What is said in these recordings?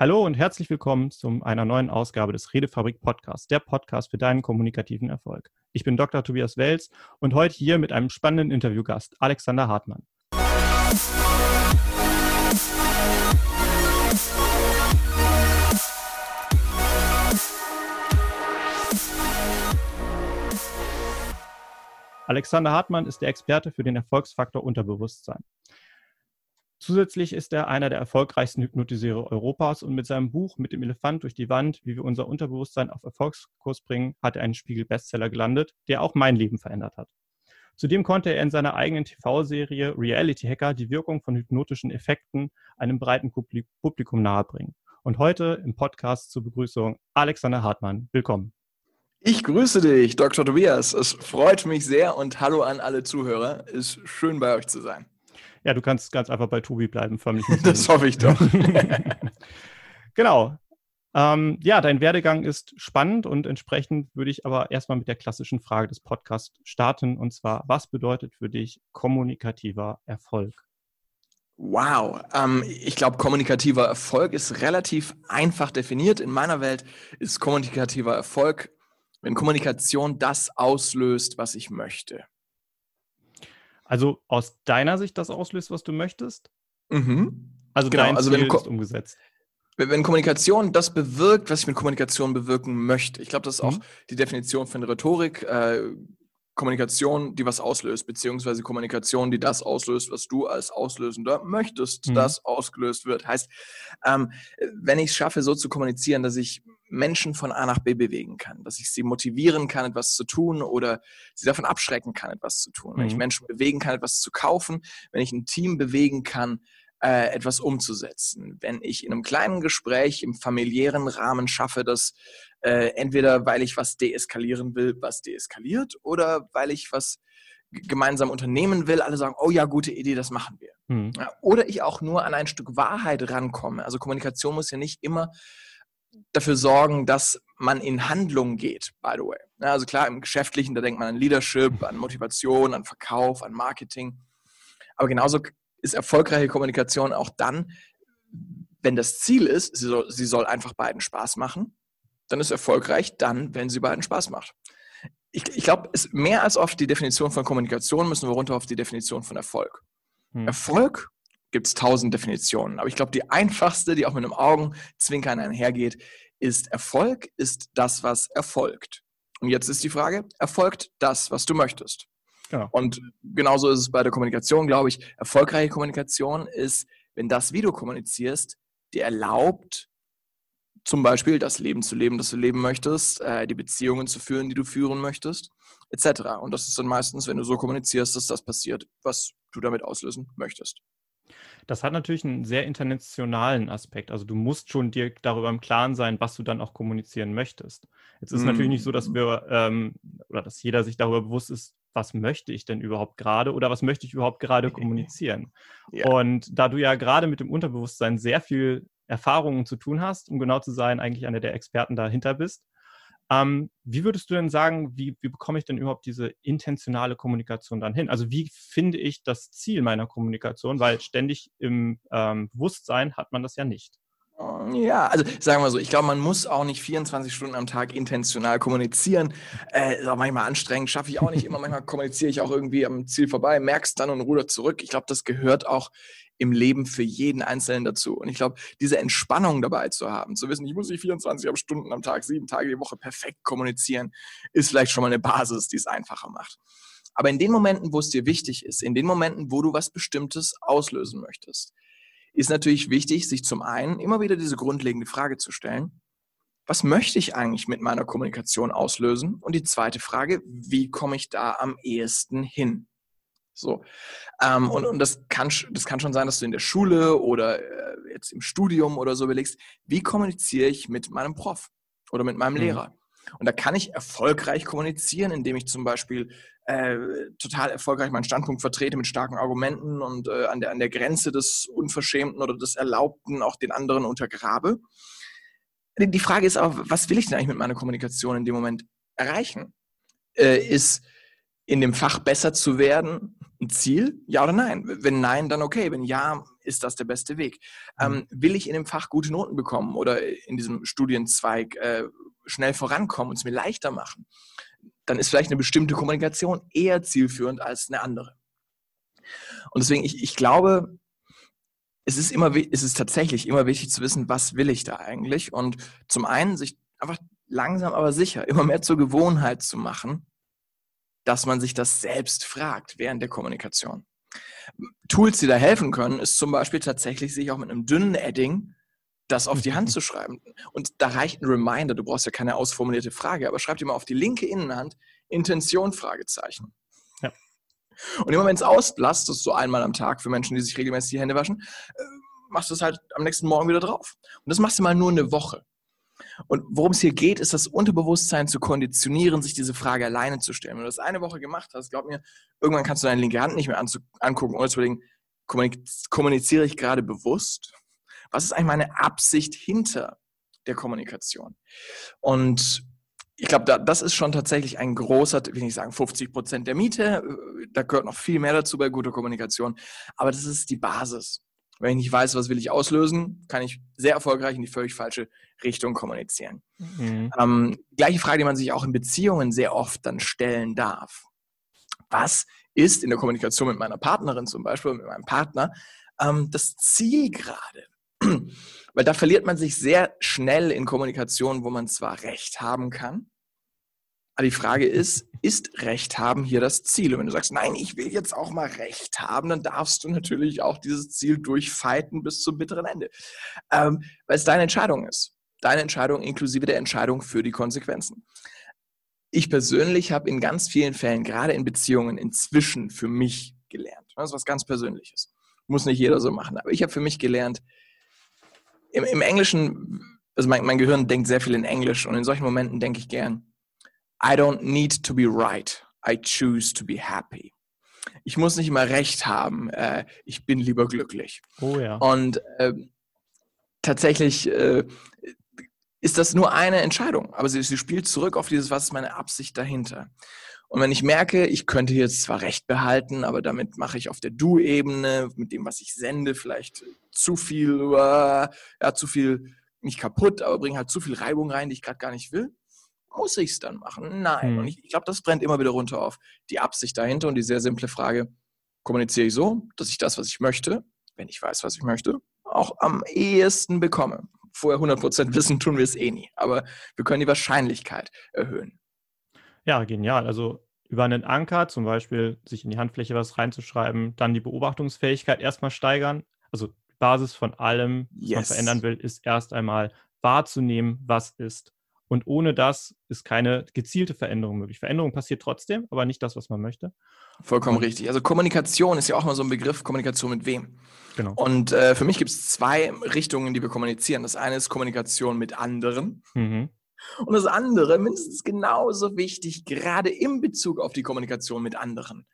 Hallo und herzlich willkommen zu einer neuen Ausgabe des Redefabrik Podcasts, der Podcast für deinen kommunikativen Erfolg. Ich bin Dr. Tobias Wels und heute hier mit einem spannenden Interviewgast, Alexander Hartmann. Alexander Hartmann ist der Experte für den Erfolgsfaktor Unterbewusstsein. Zusätzlich ist er einer der erfolgreichsten Hypnotisierer Europas und mit seinem Buch Mit dem Elefant durch die Wand, wie wir unser Unterbewusstsein auf Erfolgskurs bringen, hat er einen Spiegel-Bestseller gelandet, der auch mein Leben verändert hat. Zudem konnte er in seiner eigenen TV-Serie Reality Hacker die Wirkung von hypnotischen Effekten einem breiten Publikum nahebringen. Und heute im Podcast zur Begrüßung Alexander Hartmann. Willkommen. Ich grüße dich, Dr. Tobias. Es freut mich sehr und hallo an alle Zuhörer. Es Ist schön bei euch zu sein. Ja, du kannst ganz einfach bei Tobi bleiben, förmlich. das hoffe ich doch. genau. Ähm, ja, dein Werdegang ist spannend und entsprechend würde ich aber erstmal mit der klassischen Frage des Podcasts starten und zwar, was bedeutet für dich kommunikativer Erfolg? Wow, ähm, ich glaube, kommunikativer Erfolg ist relativ einfach definiert. In meiner Welt ist kommunikativer Erfolg, wenn Kommunikation das auslöst, was ich möchte. Also aus deiner Sicht das auslöst, was du möchtest? Mhm. Also genau, dein also Ziel wenn, ist umgesetzt. Wenn Kommunikation das bewirkt, was ich mit Kommunikation bewirken möchte. Ich glaube, das ist auch mhm. die Definition von Rhetorik. Äh, Kommunikation, die was auslöst, beziehungsweise Kommunikation, die das auslöst, was du als Auslösender möchtest, mhm. dass ausgelöst wird. Heißt, ähm, wenn ich es schaffe, so zu kommunizieren, dass ich Menschen von A nach B bewegen kann, dass ich sie motivieren kann, etwas zu tun oder sie davon abschrecken kann, etwas zu tun. Mhm. Wenn ich mhm. Menschen bewegen kann, etwas zu kaufen, wenn ich ein Team bewegen kann, äh, etwas umzusetzen. Wenn ich in einem kleinen Gespräch im familiären Rahmen schaffe, dass äh, entweder weil ich was deeskalieren will, was deeskaliert, oder weil ich was gemeinsam unternehmen will, alle sagen, oh ja, gute Idee, das machen wir. Mhm. Oder ich auch nur an ein Stück Wahrheit rankomme. Also Kommunikation muss ja nicht immer dafür sorgen, dass man in Handlung geht, by the way. Ja, also klar, im Geschäftlichen, da denkt man an Leadership, an Motivation, an Verkauf, an Marketing. Aber genauso ist erfolgreiche Kommunikation auch dann, wenn das Ziel ist, sie soll, sie soll einfach beiden Spaß machen, dann ist erfolgreich dann, wenn sie beiden Spaß macht. Ich, ich glaube, mehr als oft die Definition von Kommunikation müssen wir runter auf die Definition von Erfolg. Hm. Erfolg gibt es tausend Definitionen. Aber ich glaube, die einfachste, die auch mit einem Augenzwinkern einhergeht, ist Erfolg ist das, was erfolgt. Und jetzt ist die Frage, erfolgt das, was du möchtest? Genau. Und genauso ist es bei der Kommunikation, glaube ich. Erfolgreiche Kommunikation ist, wenn das, wie du kommunizierst, dir erlaubt, zum Beispiel das Leben zu leben, das du leben möchtest, äh, die Beziehungen zu führen, die du führen möchtest, etc. Und das ist dann meistens, wenn du so kommunizierst, dass das passiert, was du damit auslösen möchtest. Das hat natürlich einen sehr internationalen Aspekt. Also du musst schon dir darüber im Klaren sein, was du dann auch kommunizieren möchtest. Jetzt ist mm. natürlich nicht so, dass mhm. wir ähm, oder dass jeder sich darüber bewusst ist, was möchte ich denn überhaupt gerade oder was möchte ich überhaupt gerade kommunizieren. Ja. Und da du ja gerade mit dem Unterbewusstsein sehr viel Erfahrungen zu tun hast, um genau zu sein, eigentlich einer der Experten dahinter bist, ähm, wie würdest du denn sagen, wie, wie, bekomme ich denn überhaupt diese intentionale Kommunikation dann hin? Also wie finde ich das Ziel meiner Kommunikation? Weil ständig im ähm, Bewusstsein hat man das ja nicht. Ja, also sagen wir so, ich glaube, man muss auch nicht 24 Stunden am Tag intentional kommunizieren. Äh, ist auch manchmal anstrengend, schaffe ich auch nicht immer. Manchmal kommuniziere ich auch irgendwie am Ziel vorbei, merkst dann und ruder zurück. Ich glaube, das gehört auch im Leben für jeden Einzelnen dazu. Und ich glaube, diese Entspannung dabei zu haben, zu wissen, ich muss nicht 24 Stunden am Tag, sieben Tage die Woche perfekt kommunizieren, ist vielleicht schon mal eine Basis, die es einfacher macht. Aber in den Momenten, wo es dir wichtig ist, in den Momenten, wo du was Bestimmtes auslösen möchtest, ist natürlich wichtig, sich zum einen immer wieder diese grundlegende Frage zu stellen, was möchte ich eigentlich mit meiner Kommunikation auslösen? Und die zweite Frage, wie komme ich da am ehesten hin? So. Ähm, und und das, kann, das kann schon sein, dass du in der Schule oder äh, jetzt im Studium oder so überlegst, wie kommuniziere ich mit meinem Prof oder mit meinem mhm. Lehrer? Und da kann ich erfolgreich kommunizieren, indem ich zum Beispiel äh, total erfolgreich meinen Standpunkt vertrete mit starken Argumenten und äh, an, der, an der Grenze des Unverschämten oder des Erlaubten auch den anderen untergrabe. Die Frage ist aber, was will ich denn eigentlich mit meiner Kommunikation in dem Moment erreichen? Äh, ist in dem Fach besser zu werden ein Ziel? Ja oder nein? Wenn nein, dann okay. Wenn ja, ist das der beste Weg? Ähm, mhm. will ich in dem Fach gute Noten bekommen oder in diesem Studienzweig äh, schnell vorankommen und es mir leichter machen? Dann ist vielleicht eine bestimmte Kommunikation eher zielführend als eine andere. Und deswegen, ich, ich glaube, es ist immer, es ist tatsächlich immer wichtig zu wissen, was will ich da eigentlich? Und zum einen sich einfach langsam aber sicher immer mehr zur Gewohnheit zu machen, dass man sich das selbst fragt während der Kommunikation. Tools, die da helfen können, ist zum Beispiel tatsächlich sich auch mit einem dünnen Edding das auf die Hand zu schreiben. Und da reicht ein Reminder, du brauchst ja keine ausformulierte Frage, aber schreib dir mal auf die linke Innenhand Intention, Fragezeichen. Ja. Und immer wenn es auslasst, das ist so einmal am Tag für Menschen, die sich regelmäßig die Hände waschen, äh, machst du es halt am nächsten Morgen wieder drauf. Und das machst du mal nur eine Woche. Und worum es hier geht, ist das Unterbewusstsein zu konditionieren, sich diese Frage alleine zu stellen. Wenn du das eine Woche gemacht hast, glaub mir, irgendwann kannst du deine linke Hand nicht mehr angucken oder zu überlegen, kommuniziere ich gerade bewusst? Was ist eigentlich meine Absicht hinter der Kommunikation? Und ich glaube, da, das ist schon tatsächlich ein großer, will ich sagen, 50 Prozent der Miete. Da gehört noch viel mehr dazu bei guter Kommunikation. Aber das ist die Basis. Wenn ich nicht weiß, was will ich auslösen, kann ich sehr erfolgreich in die völlig falsche Richtung kommunizieren. Mhm. Ähm, gleiche Frage, die man sich auch in Beziehungen sehr oft dann stellen darf. Was ist in der Kommunikation mit meiner Partnerin zum Beispiel, mit meinem Partner, ähm, das Ziel gerade? Weil da verliert man sich sehr schnell in Kommunikation, wo man zwar Recht haben kann, aber die Frage ist, ist Recht haben hier das Ziel? Und wenn du sagst, nein, ich will jetzt auch mal Recht haben, dann darfst du natürlich auch dieses Ziel durchfeiten bis zum bitteren Ende. Ähm, weil es deine Entscheidung ist. Deine Entscheidung inklusive der Entscheidung für die Konsequenzen. Ich persönlich habe in ganz vielen Fällen, gerade in Beziehungen, inzwischen für mich gelernt. Das ist was ganz Persönliches. Muss nicht jeder so machen. Aber ich habe für mich gelernt, im, im Englischen, also mein, mein Gehirn denkt sehr viel in Englisch und in solchen Momenten denke ich gern, I don't need to be right. I choose to be happy. Ich muss nicht immer recht haben. Äh, ich bin lieber glücklich. Oh ja. Und äh, tatsächlich äh, ist das nur eine Entscheidung. Aber sie, sie spielt zurück auf dieses, was ist meine Absicht dahinter. Und wenn ich merke, ich könnte jetzt zwar Recht behalten, aber damit mache ich auf der Du-Ebene, mit dem, was ich sende, vielleicht zu viel, äh, ja, zu viel, nicht kaputt, aber bringe halt zu viel Reibung rein, die ich gerade gar nicht will muss ich es dann machen? Nein. Mhm. Und ich, ich glaube, das brennt immer wieder runter auf die Absicht dahinter und die sehr simple Frage, kommuniziere ich so, dass ich das, was ich möchte, wenn ich weiß, was ich möchte, auch am ehesten bekomme. Vorher 100% wissen tun wir es eh nie, aber wir können die Wahrscheinlichkeit erhöhen. Ja, genial. Also über einen Anker, zum Beispiel sich in die Handfläche was reinzuschreiben, dann die Beobachtungsfähigkeit erstmal steigern. Also die Basis von allem, was yes. man verändern will, ist erst einmal wahrzunehmen, was ist. Und ohne das ist keine gezielte Veränderung möglich. Veränderung passiert trotzdem, aber nicht das, was man möchte. Vollkommen und, richtig. Also Kommunikation ist ja auch mal so ein Begriff, Kommunikation mit wem. Genau. Und äh, für mich gibt es zwei Richtungen, die wir kommunizieren. Das eine ist Kommunikation mit anderen. Mhm. Und das andere, mindestens genauso wichtig, gerade im Bezug auf die Kommunikation mit anderen,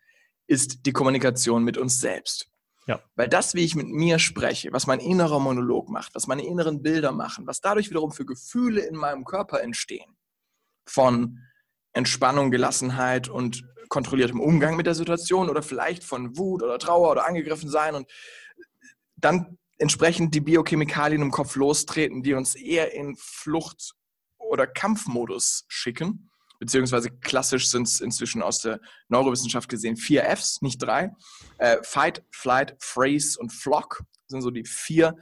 ist die Kommunikation mit uns selbst. Ja. Weil das, wie ich mit mir spreche, was mein innerer Monolog macht, was meine inneren Bilder machen, was dadurch wiederum für Gefühle in meinem Körper entstehen, von Entspannung, Gelassenheit und kontrolliertem Umgang mit der Situation oder vielleicht von Wut oder Trauer oder angegriffen sein und dann entsprechend die Biochemikalien im Kopf lostreten, die uns eher in Flucht- oder Kampfmodus schicken beziehungsweise klassisch sind es inzwischen aus der Neurowissenschaft gesehen vier Fs, nicht drei. Äh, Fight, Flight, Phrase und Flock sind so die vier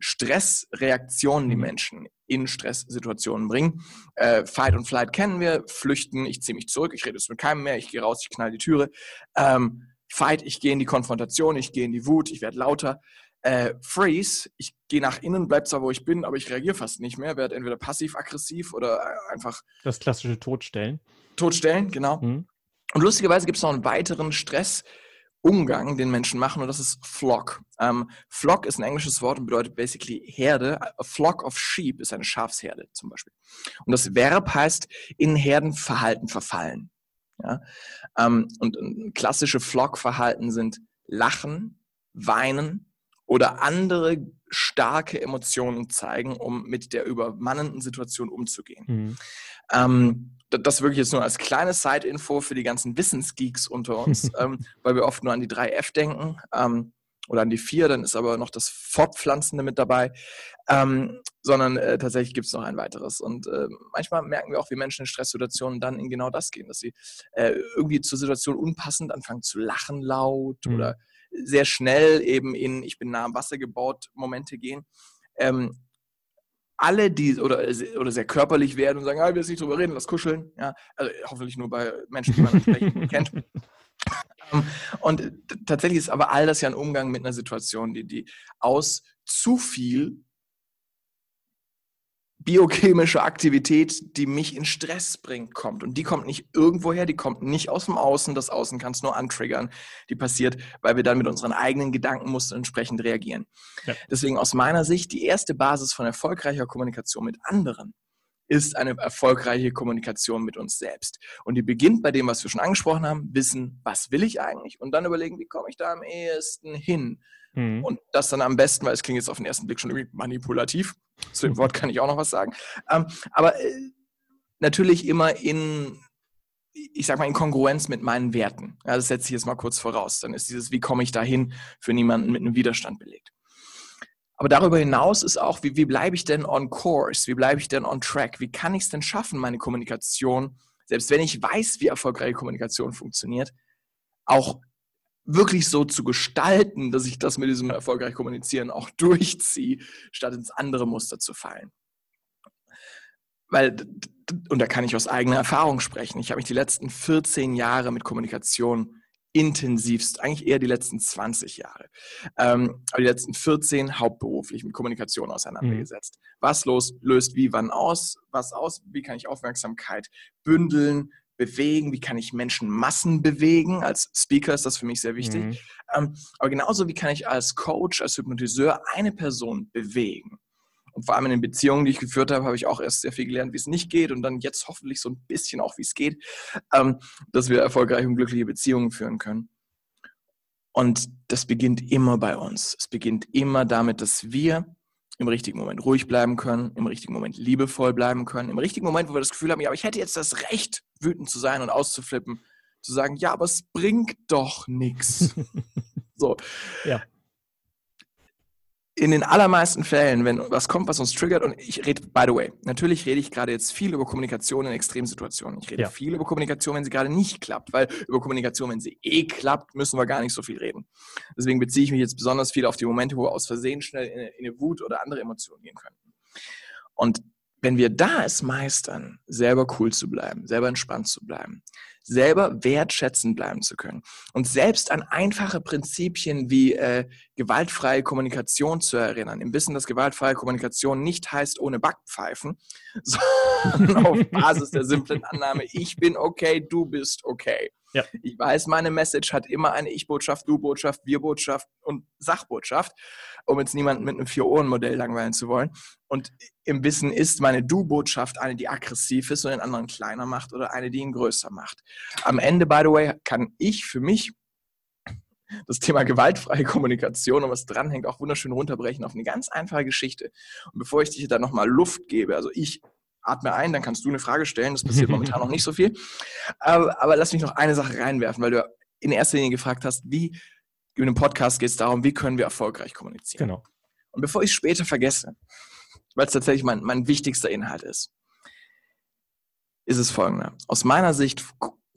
Stressreaktionen, die mhm. Menschen in Stresssituationen bringen. Äh, Fight und Flight kennen wir, flüchten, ich ziehe mich zurück, ich rede jetzt mit keinem mehr, ich gehe raus, ich knall die Türe. Ähm, Fight, ich gehe in die Konfrontation, ich gehe in die Wut, ich werde lauter. Äh, Freeze, ich gehe nach innen, bleib zwar, wo ich bin, aber ich reagiere fast nicht mehr, werde entweder passiv-aggressiv oder äh, einfach. Das klassische Todstellen. Todstellen, genau. Mhm. Und lustigerweise gibt es noch einen weiteren Stressumgang, den Menschen machen, und das ist Flock. Ähm, Flock ist ein englisches Wort und bedeutet basically Herde. A flock of sheep ist eine Schafsherde zum Beispiel. Und das Verb heißt in Herdenverhalten verfallen. Ja? Ähm, und klassische Flock-Verhalten sind Lachen, Weinen, oder andere starke Emotionen zeigen, um mit der übermannenden Situation umzugehen. Mhm. Ähm, das wirklich jetzt nur als kleine Side-Info für die ganzen Wissensgeeks unter uns, ähm, weil wir oft nur an die drei F denken. Ähm, oder an die vier, dann ist aber noch das Fortpflanzende mit dabei, ähm, sondern äh, tatsächlich gibt es noch ein weiteres. Und äh, manchmal merken wir auch, wie Menschen in Stresssituationen dann in genau das gehen, dass sie äh, irgendwie zur Situation unpassend anfangen zu lachen laut mhm. oder sehr schnell eben in Ich bin nah am Wasser gebaut Momente gehen. Ähm, alle, die oder, oder sehr körperlich werden und sagen, ah, will jetzt nicht drüber reden, lass kuscheln. Ja, also hoffentlich nur bei Menschen, die man entsprechend kennt. Ähm, und tatsächlich ist aber all das ja ein Umgang mit einer Situation, die, die aus zu viel biochemische Aktivität, die mich in Stress bringt, kommt. Und die kommt nicht irgendwoher, die kommt nicht aus dem Außen. Das Außen kann es nur antriggern. Die passiert, weil wir dann mit unseren eigenen Gedankenmustern entsprechend reagieren. Ja. Deswegen aus meiner Sicht die erste Basis von erfolgreicher Kommunikation mit anderen ist eine erfolgreiche Kommunikation mit uns selbst. Und die beginnt bei dem, was wir schon angesprochen haben, wissen, was will ich eigentlich? Und dann überlegen, wie komme ich da am ehesten hin? Mhm. Und das dann am besten, weil es klingt jetzt auf den ersten Blick schon irgendwie manipulativ. Zu dem Wort kann ich auch noch was sagen. Ähm, aber äh, natürlich immer in, ich sag mal, in Kongruenz mit meinen Werten. Ja, das setze ich jetzt mal kurz voraus. Dann ist dieses, wie komme ich dahin, für niemanden mit einem Widerstand belegt. Aber darüber hinaus ist auch, wie, wie bleibe ich denn on course? Wie bleibe ich denn on track? Wie kann ich es denn schaffen, meine Kommunikation, selbst wenn ich weiß, wie erfolgreiche Kommunikation funktioniert, auch wirklich so zu gestalten, dass ich das mit diesem erfolgreich kommunizieren auch durchziehe, statt ins andere Muster zu fallen. Weil, und da kann ich aus eigener Erfahrung sprechen, ich habe mich die letzten 14 Jahre mit Kommunikation intensivst, eigentlich eher die letzten 20 Jahre, ähm, aber die letzten 14 hauptberuflich mit Kommunikation auseinandergesetzt. Mhm. Was los, löst wie, wann aus, was aus, wie kann ich Aufmerksamkeit bündeln, bewegen, wie kann ich Menschenmassen bewegen. Als Speaker ist das für mich sehr wichtig. Mhm. Ähm, aber genauso wie kann ich als Coach, als Hypnotiseur eine Person bewegen. Und vor allem in den Beziehungen, die ich geführt habe, habe ich auch erst sehr viel gelernt, wie es nicht geht und dann jetzt hoffentlich so ein bisschen auch, wie es geht, ähm, dass wir erfolgreiche und glückliche Beziehungen führen können. Und das beginnt immer bei uns. Es beginnt immer damit, dass wir im richtigen Moment ruhig bleiben können, im richtigen Moment liebevoll bleiben können, im richtigen Moment, wo wir das Gefühl haben, ja, aber ich hätte jetzt das Recht, wütend zu sein und auszuflippen, zu sagen, ja, aber es bringt doch nichts. So. Ja in den allermeisten Fällen, wenn was kommt, was uns triggert, und ich rede, by the way, natürlich rede ich gerade jetzt viel über Kommunikation in Extremsituationen. Ich rede ja. viel über Kommunikation, wenn sie gerade nicht klappt, weil über Kommunikation, wenn sie eh klappt, müssen wir gar nicht so viel reden. Deswegen beziehe ich mich jetzt besonders viel auf die Momente, wo wir aus Versehen schnell in in eine Wut oder andere Emotionen gehen könnten. Und wenn wir da es meistern, selber cool zu bleiben, selber entspannt zu bleiben, selber wertschätzend bleiben zu können und selbst an einfache Prinzipien wie äh, gewaltfreie Kommunikation zu erinnern, im Wissen, dass gewaltfreie Kommunikation nicht heißt ohne Backpfeifen, sondern auf Basis der simplen Annahme, ich bin okay, du bist okay. Ja. Ich weiß, meine Message hat immer eine Ich-Botschaft, Du-Botschaft, Wir-Botschaft und Sachbotschaft, um jetzt niemanden mit einem Vier-Ohren-Modell langweilen zu wollen. Und im Wissen ist meine Du-Botschaft eine, die aggressiv ist und den anderen kleiner macht oder eine, die ihn größer macht. Am Ende, by the way, kann ich für mich das Thema gewaltfreie Kommunikation und was dranhängt, auch wunderschön runterbrechen auf eine ganz einfache Geschichte. Und bevor ich dir da nochmal Luft gebe, also ich atme ein, dann kannst du eine Frage stellen. Das passiert momentan noch nicht so viel. Aber, aber, lass mich noch eine Sache reinwerfen, weil du in erster Linie gefragt hast, wie in einem Podcast geht es darum, wie können wir erfolgreich kommunizieren. Genau. Und bevor ich es später vergesse, weil es tatsächlich mein, mein wichtigster Inhalt ist, ist es folgender. Aus meiner Sicht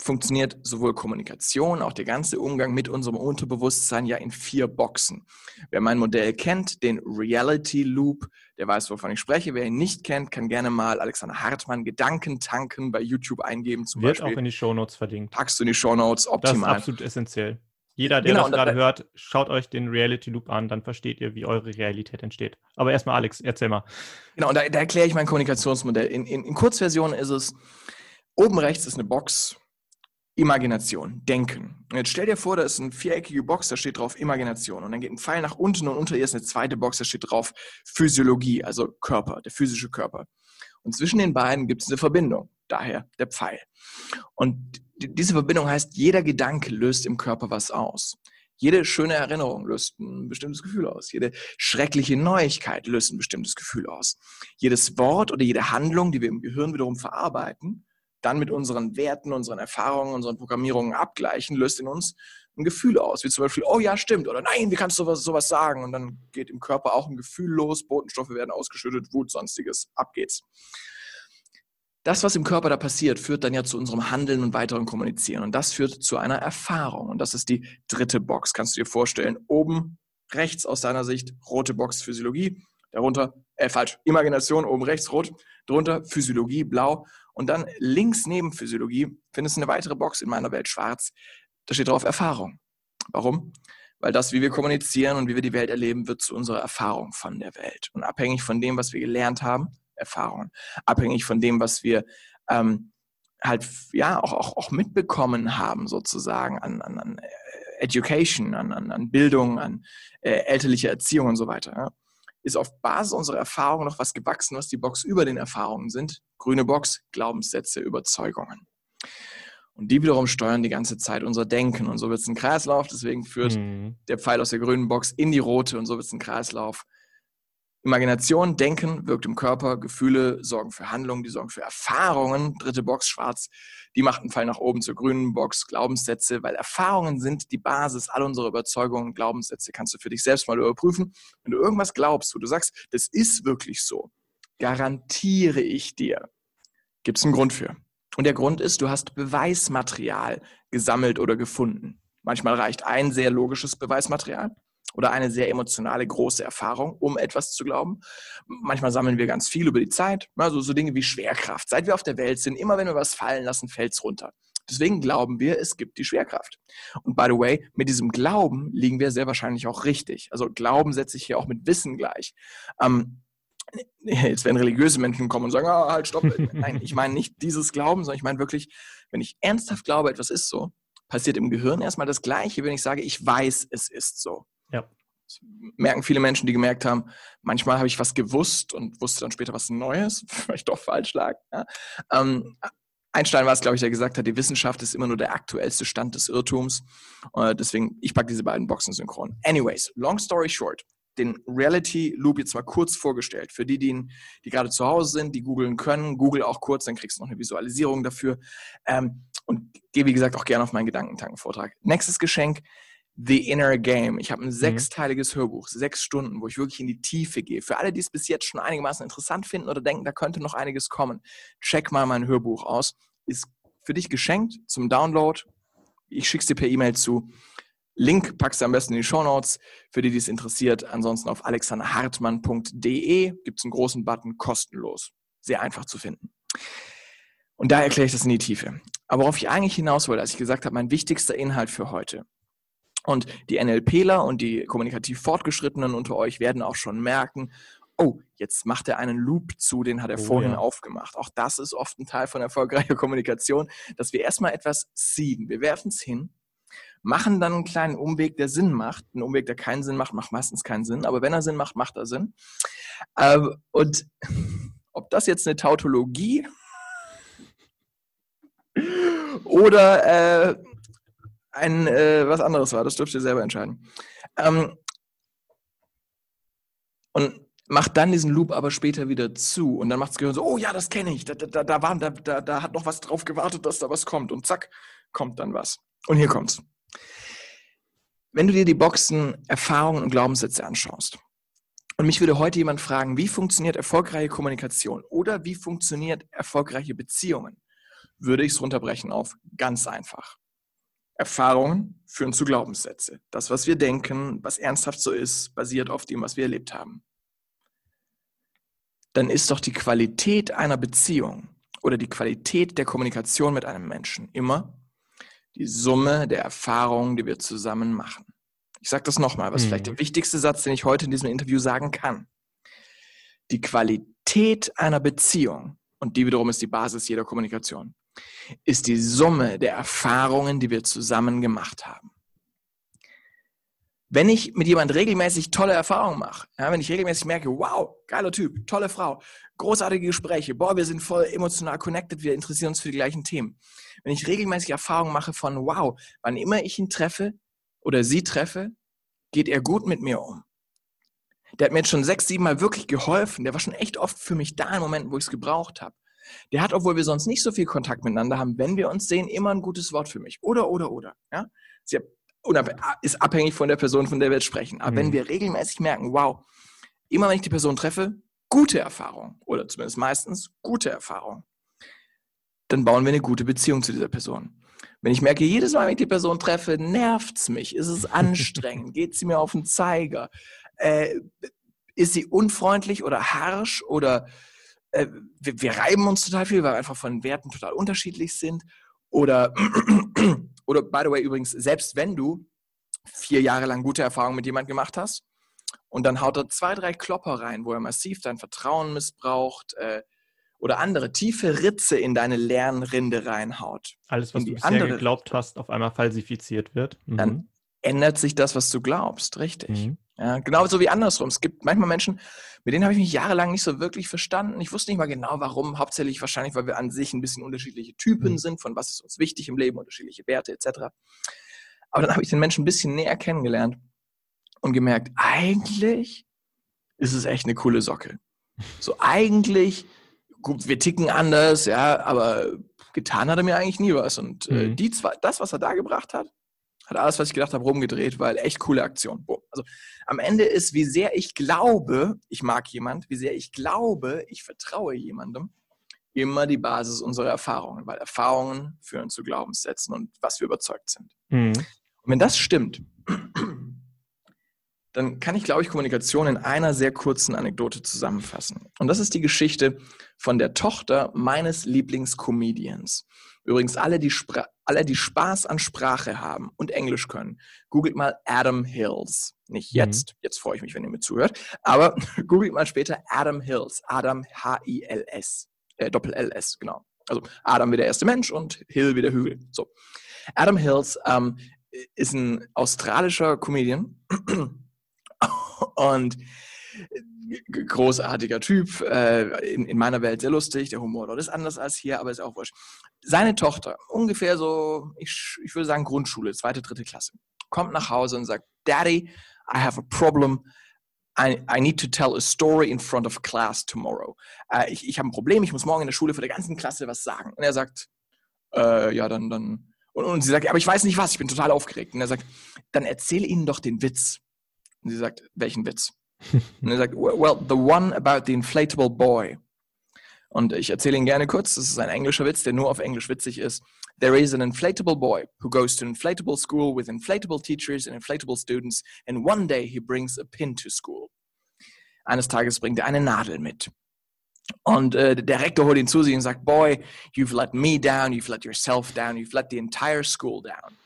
funktioniert sowohl Kommunikation, auch der ganze Umgang mit unserem Unterbewusstsein ja in vier Boxen. Wer mein Modell kennt, den Reality Loop, der weiß, wovon ich spreche. Wer ihn nicht kennt, kann gerne mal Alexander Hartmann Gedankentanken bei YouTube eingeben. Zum Wird Beispiel. auch in die Shownotes verlinkt. Packst du in die Shownotes, optimal. Das ist absolut essentiell. Jeder, der genau, das gerade hört, schaut euch den Reality Loop an, dann versteht ihr, wie eure Realität entsteht. Aber erstmal, Alex, erzähl mal. Genau, und da, da erkläre ich mein Kommunikationsmodell. In, in, in Kurzversion ist es, oben rechts ist eine Box, Imagination, Denken. Jetzt stell dir vor, da ist eine viereckige Box, da steht drauf Imagination. Und dann geht ein Pfeil nach unten und unter ihr ist eine zweite Box, da steht drauf Physiologie, also Körper, der physische Körper. Und zwischen den beiden gibt es eine Verbindung, daher der Pfeil. Und diese Verbindung heißt, jeder Gedanke löst im Körper was aus. Jede schöne Erinnerung löst ein bestimmtes Gefühl aus. Jede schreckliche Neuigkeit löst ein bestimmtes Gefühl aus. Jedes Wort oder jede Handlung, die wir im Gehirn wiederum verarbeiten, dann mit unseren Werten, unseren Erfahrungen, unseren Programmierungen abgleichen, löst in uns ein Gefühl aus, wie zum Beispiel, oh ja, stimmt, oder nein, wie kannst du sowas, sowas sagen? Und dann geht im Körper auch ein Gefühl los, Botenstoffe werden ausgeschüttet, Wut, sonstiges, ab geht's. Das, was im Körper da passiert, führt dann ja zu unserem Handeln und weiteren Kommunizieren. Und das führt zu einer Erfahrung. Und das ist die dritte Box, kannst du dir vorstellen. Oben rechts aus deiner Sicht rote Box Physiologie, darunter, äh, falsch, Imagination, oben rechts rot, drunter Physiologie blau und dann links neben Physiologie findest du eine weitere Box in meiner Welt schwarz. Da steht drauf Erfahrung. Warum? Weil das, wie wir kommunizieren und wie wir die Welt erleben, wird zu unserer Erfahrung von der Welt. Und abhängig von dem, was wir gelernt haben, Erfahrungen. Abhängig von dem, was wir ähm, halt ja auch, auch, auch mitbekommen haben, sozusagen an, an, an äh, Education, an, an, an Bildung, an äh, elterliche Erziehung und so weiter. Ja ist auf Basis unserer Erfahrungen noch was gewachsen, was die Box über den Erfahrungen sind. Grüne Box, Glaubenssätze, Überzeugungen. Und die wiederum steuern die ganze Zeit unser Denken. Und so wird es ein Kreislauf. Deswegen führt mhm. der Pfeil aus der grünen Box in die rote und so wird es ein Kreislauf. Imagination, Denken wirkt im Körper, Gefühle sorgen für Handlungen, die sorgen für Erfahrungen. Dritte Box, schwarz, die macht einen Fall nach oben zur grünen Box, Glaubenssätze, weil Erfahrungen sind die Basis all unserer Überzeugungen. Glaubenssätze kannst du für dich selbst mal überprüfen. Wenn du irgendwas glaubst, wo du sagst, das ist wirklich so, garantiere ich dir, gibt es einen Grund für. Und der Grund ist, du hast Beweismaterial gesammelt oder gefunden. Manchmal reicht ein sehr logisches Beweismaterial oder eine sehr emotionale, große Erfahrung, um etwas zu glauben. Manchmal sammeln wir ganz viel über die Zeit, also so Dinge wie Schwerkraft. Seit wir auf der Welt sind, immer wenn wir was fallen lassen, fällt es runter. Deswegen glauben wir, es gibt die Schwerkraft. Und by the way, mit diesem Glauben liegen wir sehr wahrscheinlich auch richtig. Also Glauben setze ich hier auch mit Wissen gleich. Ähm, jetzt werden religiöse Menschen kommen und sagen, ah, halt, stopp. Nein, ich meine nicht dieses Glauben, sondern ich meine wirklich, wenn ich ernsthaft glaube, etwas ist so, passiert im Gehirn erstmal das Gleiche, wenn ich sage, ich weiß, es ist so. Das merken viele Menschen, die gemerkt haben, manchmal habe ich was gewusst und wusste dann später was Neues, weil ich doch falsch lag. Ja. Ähm, Einstein war es, glaube ich, der gesagt hat, die Wissenschaft ist immer nur der aktuellste Stand des Irrtums. Äh, deswegen, ich packe diese beiden Boxen synchron. Anyways, long story short, den Reality Loop jetzt mal kurz vorgestellt. Für die, die, die gerade zu Hause sind, die googeln können, google auch kurz, dann kriegst du noch eine Visualisierung dafür. Ähm, und gehe, wie gesagt, auch gerne auf meinen Gedankentanken-Vortrag. Nächstes Geschenk, The Inner Game. Ich habe ein mhm. sechsteiliges Hörbuch, sechs Stunden, wo ich wirklich in die Tiefe gehe. Für alle, die es bis jetzt schon einigermaßen interessant finden oder denken, da könnte noch einiges kommen, check mal mein Hörbuch aus. Ist für dich geschenkt zum Download. Ich schicke es dir per E-Mail zu. Link packst du am besten in die Show Notes, für die, die es interessiert. Ansonsten auf alexanderhartmann.de gibt es einen großen Button kostenlos. Sehr einfach zu finden. Und da erkläre ich das in die Tiefe. Aber worauf ich eigentlich hinaus wollte, als ich gesagt habe, mein wichtigster Inhalt für heute, und die NLPler und die kommunikativ Fortgeschrittenen unter euch werden auch schon merken, oh, jetzt macht er einen Loop zu, den hat er oh, vorhin ja. aufgemacht. Auch das ist oft ein Teil von erfolgreicher Kommunikation, dass wir erstmal etwas sieben. Wir werfen es hin, machen dann einen kleinen Umweg, der Sinn macht. Ein Umweg, der keinen Sinn macht, macht meistens keinen Sinn. Aber wenn er Sinn macht, macht er Sinn. Ähm, und ob das jetzt eine Tautologie oder äh, ein äh, was anderes war. Das dürft ihr selber entscheiden. Ähm, und macht dann diesen Loop aber später wieder zu und dann macht das Gehirn so, oh ja, das kenne ich, da, da, da, war, da, da, da hat noch was drauf gewartet, dass da was kommt und zack, kommt dann was. Und hier kommt's. Wenn du dir die Boxen Erfahrungen und Glaubenssätze anschaust und mich würde heute jemand fragen, wie funktioniert erfolgreiche Kommunikation oder wie funktioniert erfolgreiche Beziehungen, würde ich es runterbrechen auf ganz einfach. Erfahrungen führen zu Glaubenssätze. Das, was wir denken, was ernsthaft so ist, basiert auf dem, was wir erlebt haben. Dann ist doch die Qualität einer Beziehung oder die Qualität der Kommunikation mit einem Menschen immer die Summe der Erfahrungen, die wir zusammen machen. Ich sage das nochmal, was mhm. vielleicht der wichtigste Satz, den ich heute in diesem Interview sagen kann. Die Qualität einer Beziehung, und die wiederum ist die Basis jeder Kommunikation, ist die Summe der Erfahrungen, die wir zusammen gemacht haben. Wenn ich mit jemand regelmäßig tolle Erfahrungen mache, ja, wenn ich regelmäßig merke, wow, geiler Typ, tolle Frau, großartige Gespräche, boah, wir sind voll emotional connected, wir interessieren uns für die gleichen Themen. Wenn ich regelmäßig Erfahrungen mache von, wow, wann immer ich ihn treffe oder sie treffe, geht er gut mit mir um. Der hat mir jetzt schon sechs, sieben Mal wirklich geholfen. Der war schon echt oft für mich da in Momenten, wo ich es gebraucht habe. Der hat, obwohl wir sonst nicht so viel Kontakt miteinander haben, wenn wir uns sehen, immer ein gutes Wort für mich. Oder, oder, oder. Ja? Sie ist abhängig von der Person, von der wir jetzt sprechen. Aber mhm. wenn wir regelmäßig merken, wow, immer wenn ich die Person treffe, gute Erfahrung oder zumindest meistens gute Erfahrung, dann bauen wir eine gute Beziehung zu dieser Person. Wenn ich merke, jedes Mal, wenn ich die Person treffe, nervt es mich, ist es anstrengend, geht sie mir auf den Zeiger, äh, ist sie unfreundlich oder harsch oder äh, wir, wir, reiben uns total viel, weil wir einfach von Werten total unterschiedlich sind. Oder, oder by the way, übrigens, selbst wenn du vier Jahre lang gute Erfahrungen mit jemandem gemacht hast und dann haut er zwei, drei Klopper rein, wo er massiv dein Vertrauen missbraucht äh, oder andere tiefe Ritze in deine Lernrinde reinhaut. Alles, was du bisher andere geglaubt hast, auf einmal falsifiziert wird. Mhm. Dann ändert sich das, was du glaubst, richtig. Mhm. Ja, genauso wie andersrum. Es gibt manchmal Menschen, mit denen habe ich mich jahrelang nicht so wirklich verstanden. Ich wusste nicht mal genau, warum. Hauptsächlich wahrscheinlich, weil wir an sich ein bisschen unterschiedliche Typen mhm. sind, von was ist uns wichtig im Leben, unterschiedliche Werte etc. Aber dann habe ich den Menschen ein bisschen näher kennengelernt und gemerkt, eigentlich ist es echt eine coole Socke. So eigentlich, gut, wir ticken anders, ja, aber getan hat er mir eigentlich nie was. Und äh, mhm. die zwei, das, was er da gebracht hat, hat alles, was ich gedacht habe, rumgedreht, weil echt coole Aktion. Also am Ende ist, wie sehr ich glaube, ich mag jemand, wie sehr ich glaube, ich vertraue jemandem, immer die Basis unserer Erfahrungen, weil Erfahrungen führen zu Glaubenssätzen und was wir überzeugt sind. Mhm. Und wenn das stimmt, dann kann ich, glaube ich, Kommunikation in einer sehr kurzen Anekdote zusammenfassen. Und das ist die Geschichte von der Tochter meines Lieblingscomedians. Übrigens, alle die, Spra alle, die Spaß an Sprache haben und Englisch können, googelt mal Adam Hills. Nicht mhm. jetzt, mhm. jetzt freue ich mich, wenn ihr mir zuhört, aber googelt mal später Adam Hills. Adam H-I-L-S. Äh, Doppel-L-S, genau. Also Adam wie der erste Mensch und Hill wie der Hügel. So. Adam Hills ähm, ist ein australischer Comedian und großartiger Typ, äh, in, in, meiner Welt sehr lustig, der Humor dort ist anders als hier, aber ist auch wurscht. Seine Tochter, ungefähr so, ich, ich würde sagen Grundschule, zweite, dritte Klasse, kommt nach Hause und sagt, Daddy, I have a problem. I, I need to tell a story in front of class tomorrow. Äh, ich ich habe ein Problem, ich muss morgen in der Schule vor der ganzen Klasse was sagen. Und er sagt, äh, ja, dann, dann. Und, und sie sagt, aber ich weiß nicht was, ich bin total aufgeregt. Und er sagt, dann erzähle ihnen doch den Witz. Und sie sagt, welchen Witz? Und er sagt, well, the one about the inflatable boy. Und ich erzähle ihn gerne kurz. Das ist ein englischer Witz, der nur auf Englisch witzig ist. There is an inflatable boy who goes to an inflatable school with inflatable teachers and inflatable students, and one day he brings a pin to school. Eines Tages bringt er eine Nadel mit. Und äh, der Rektor holt ihn zu sich und sagt, Boy, you've let me down, you've let yourself down, you've let the entire school down.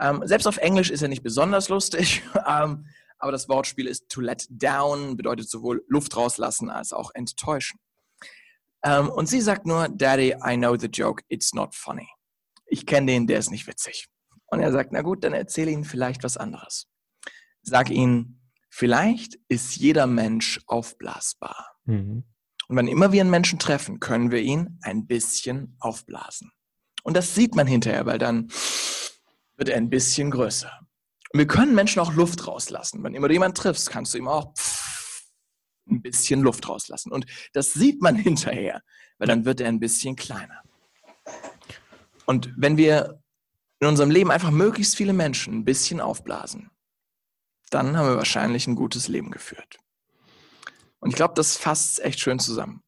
Ähm, selbst auf Englisch ist er nicht besonders lustig. ähm, aber das Wortspiel ist to let down, bedeutet sowohl Luft rauslassen als auch enttäuschen. Ähm, und sie sagt nur, Daddy, I know the joke, it's not funny. Ich kenne den, der ist nicht witzig. Und er sagt, na gut, dann erzähle ihnen vielleicht was anderes. Sag ihnen, vielleicht ist jeder Mensch aufblasbar. Mhm. Und wann immer wir einen Menschen treffen, können wir ihn ein bisschen aufblasen. Und das sieht man hinterher, weil dann wird er ein bisschen größer. Und wir können Menschen auch Luft rauslassen. Wenn immer du jemanden triffst, kannst du ihm auch ein bisschen Luft rauslassen. Und das sieht man hinterher, weil dann wird er ein bisschen kleiner. Und wenn wir in unserem Leben einfach möglichst viele Menschen ein bisschen aufblasen, dann haben wir wahrscheinlich ein gutes Leben geführt. Und ich glaube, das fasst echt schön zusammen.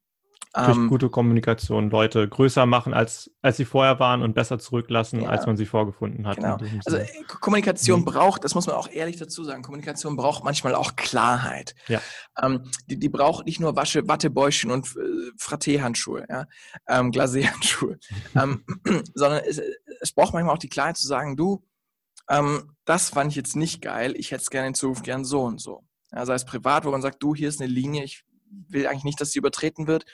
Durch ähm, gute Kommunikation Leute größer machen, als, als sie vorher waren und besser zurücklassen, ja, als man sie vorgefunden hat. Genau. Also äh, Kommunikation mhm. braucht, das muss man auch ehrlich dazu sagen, Kommunikation braucht manchmal auch Klarheit. Ja. Ähm, die, die braucht nicht nur Wasche, Wattebäuschen und äh, Fraté-Handschuhe, ja? ähm, Glacé-Handschuhe, ähm, sondern es, es braucht manchmal auch die Klarheit zu sagen, du, ähm, das fand ich jetzt nicht geil, ich hätte es gerne in Zukunft gern so und so. Ja, sei es privat, wo man sagt, du, hier ist eine Linie, ich will eigentlich nicht, dass sie übertreten wird.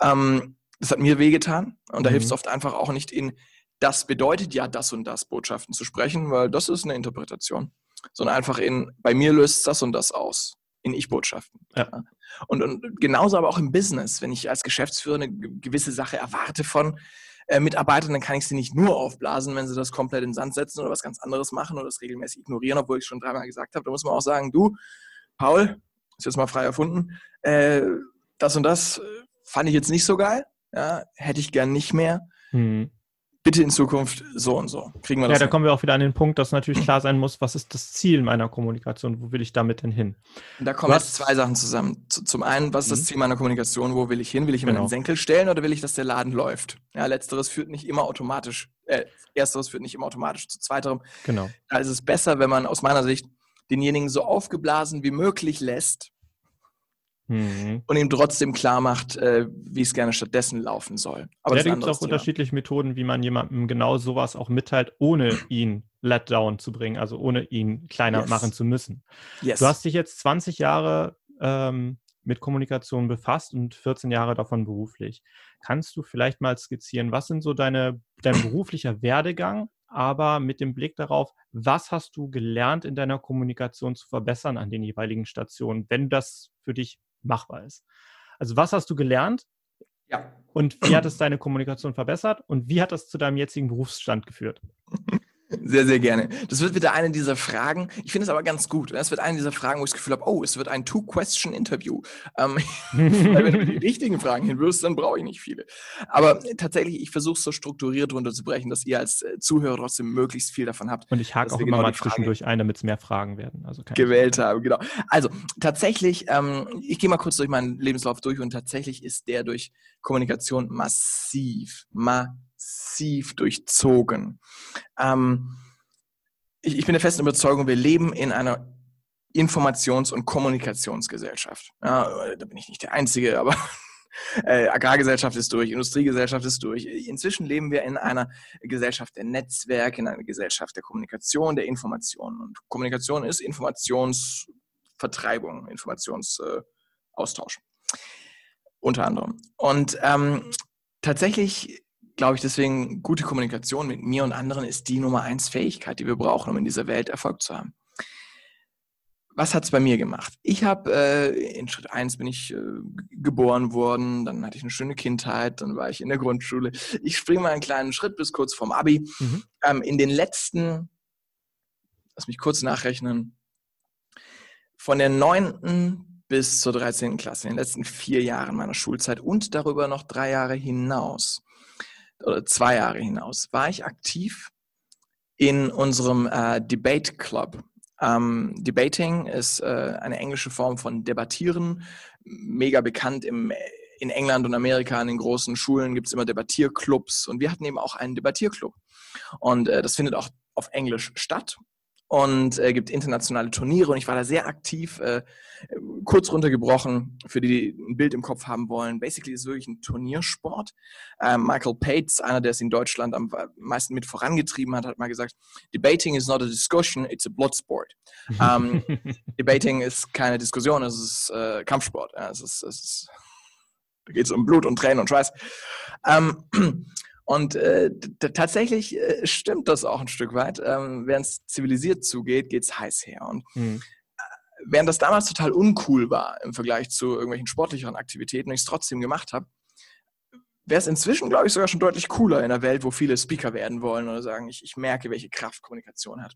Ähm, das hat mir wehgetan und da mhm. hilft es oft einfach auch nicht in, das bedeutet ja das und das Botschaften zu sprechen, weil das ist eine Interpretation, sondern einfach in, bei mir löst das und das aus, in Ich-Botschaften. Ja. Und, und genauso aber auch im Business, wenn ich als Geschäftsführer eine gewisse Sache erwarte von äh, Mitarbeitern, dann kann ich sie nicht nur aufblasen, wenn sie das komplett in den Sand setzen oder was ganz anderes machen oder das regelmäßig ignorieren, obwohl ich schon dreimal gesagt habe. Da muss man auch sagen, du, Paul, ist jetzt mal frei erfunden, äh, das und das äh, fand ich jetzt nicht so geil, ja, hätte ich gern nicht mehr. Mhm. bitte in Zukunft so und so. Kriegen wir das? Ja, da hin? kommen wir auch wieder an den Punkt, dass natürlich klar sein muss, was ist das Ziel meiner Kommunikation? Wo will ich damit denn hin? Und da kommen jetzt zwei Sachen zusammen. Zum einen, was ist das mhm. Ziel meiner Kommunikation? Wo will ich hin? Will ich mir genau. einen Senkel stellen oder will ich, dass der Laden läuft? Ja, letzteres führt nicht immer automatisch, äh, ersteres führt nicht immer automatisch zu zweiterem. Genau. Da ist es besser, wenn man aus meiner Sicht denjenigen so aufgeblasen wie möglich lässt, Mhm. und ihm trotzdem klar macht, äh, wie es gerne stattdessen laufen soll. Aber ja, da gibt es auch Thema. unterschiedliche Methoden, wie man jemandem genau sowas auch mitteilt, ohne ihn let down zu bringen, also ohne ihn kleiner yes. machen zu müssen. Yes. Du hast dich jetzt 20 Jahre ähm, mit Kommunikation befasst und 14 Jahre davon beruflich. Kannst du vielleicht mal skizzieren, was sind so deine, dein beruflicher Werdegang, aber mit dem Blick darauf, was hast du gelernt in deiner Kommunikation zu verbessern an den jeweiligen Stationen, wenn das für dich machbar ist. Also was hast du gelernt? Ja. Und wie hat es deine Kommunikation verbessert? Und wie hat das zu deinem jetzigen Berufsstand geführt? Sehr, sehr gerne. Das wird wieder eine dieser Fragen. Ich finde es aber ganz gut. Das wird eine dieser Fragen, wo ich das Gefühl habe, oh, es wird ein Two-Question-Interview. Ähm, weil wenn du die richtigen Fragen hinwirfst, dann brauche ich nicht viele. Aber tatsächlich, ich versuche es so strukturiert runterzubrechen, dass ihr als äh, Zuhörer trotzdem möglichst viel davon habt. Und ich hake auch immer genau mal zwischendurch ein, damit es mehr Fragen werden. Also gewählt habe, genau. Also tatsächlich, ähm, ich gehe mal kurz durch meinen Lebenslauf durch und tatsächlich ist der durch Kommunikation massiv, massiv massiv durchzogen. Ähm, ich, ich bin der festen Überzeugung, wir leben in einer Informations- und Kommunikationsgesellschaft. Ja, da bin ich nicht der Einzige, aber äh, Agrargesellschaft ist durch, Industriegesellschaft ist durch. Inzwischen leben wir in einer Gesellschaft der Netzwerke, in einer Gesellschaft der Kommunikation, der Information. Und Kommunikation ist Informationsvertreibung, Informationsaustausch. Äh, unter anderem. Und ähm, tatsächlich glaube ich, deswegen gute Kommunikation mit mir und anderen ist die Nummer eins Fähigkeit, die wir brauchen, um in dieser Welt Erfolg zu haben. Was hat es bei mir gemacht? Ich habe äh, in Schritt eins bin ich äh, geboren worden, dann hatte ich eine schöne Kindheit, dann war ich in der Grundschule. Ich springe mal einen kleinen Schritt bis kurz vorm Abi. Mhm. Ähm, in den letzten, lass mich kurz nachrechnen, von der neunten bis zur 13. Klasse, in den letzten vier Jahren meiner Schulzeit und darüber noch drei Jahre hinaus, oder zwei Jahre hinaus, war ich aktiv in unserem äh, Debate Club. Ähm, Debating ist äh, eine englische Form von Debattieren, mega bekannt im, in England und Amerika an den großen Schulen gibt es immer Debattierclubs und wir hatten eben auch einen Debattierclub. Und äh, das findet auch auf Englisch statt und äh, gibt internationale Turniere und ich war da sehr aktiv. Äh, kurz runtergebrochen, für die, die ein Bild im Kopf haben wollen. Basically ist es wirklich ein Turniersport. Ähm, Michael Pates, einer, der es in Deutschland am meisten mit vorangetrieben hat, hat mal gesagt, Debating is not a discussion, it's a blood sport. Ähm, Debating ist keine Diskussion, es ist äh, Kampfsport. Ja, es ist, es ist, da geht es um Blut und Tränen und Schweiß. Ähm, und äh, tatsächlich äh, stimmt das auch ein Stück weit. Ähm, Während es zivilisiert zugeht, geht es heiß her. Und mhm. während das damals total uncool war im Vergleich zu irgendwelchen sportlicheren Aktivitäten und ich es trotzdem gemacht habe, wäre es inzwischen, glaube ich, sogar schon deutlich cooler in einer Welt, wo viele Speaker werden wollen oder sagen, ich, ich merke, welche Kraft Kommunikation hat.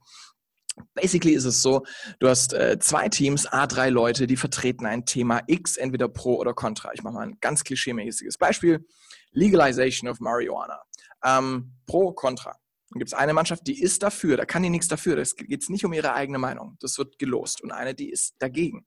Basically ist es so, du hast äh, zwei Teams, A3 Leute, die vertreten ein Thema X, entweder pro oder contra. Ich mache mal ein ganz klischeemäßiges Beispiel. Legalization of Marijuana. Ähm, pro, contra. Dann gibt es eine Mannschaft, die ist dafür, da kann die nichts dafür. Das geht nicht um ihre eigene Meinung. Das wird gelost. Und eine, die ist dagegen.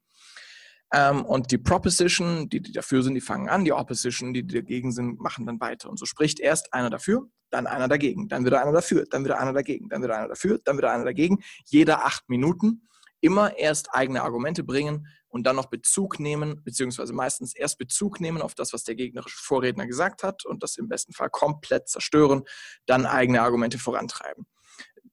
Ähm, und die Proposition, die, die dafür sind, die fangen an. Die Opposition, die, die dagegen sind, machen dann weiter. Und so spricht erst einer dafür, dann einer dagegen, dann wieder einer dafür, dann wieder einer dagegen, dann wieder einer dafür, dann wieder einer dagegen. Jeder acht Minuten. Immer erst eigene Argumente bringen und dann noch Bezug nehmen, beziehungsweise meistens erst Bezug nehmen auf das, was der gegnerische Vorredner gesagt hat und das im besten Fall komplett zerstören, dann eigene Argumente vorantreiben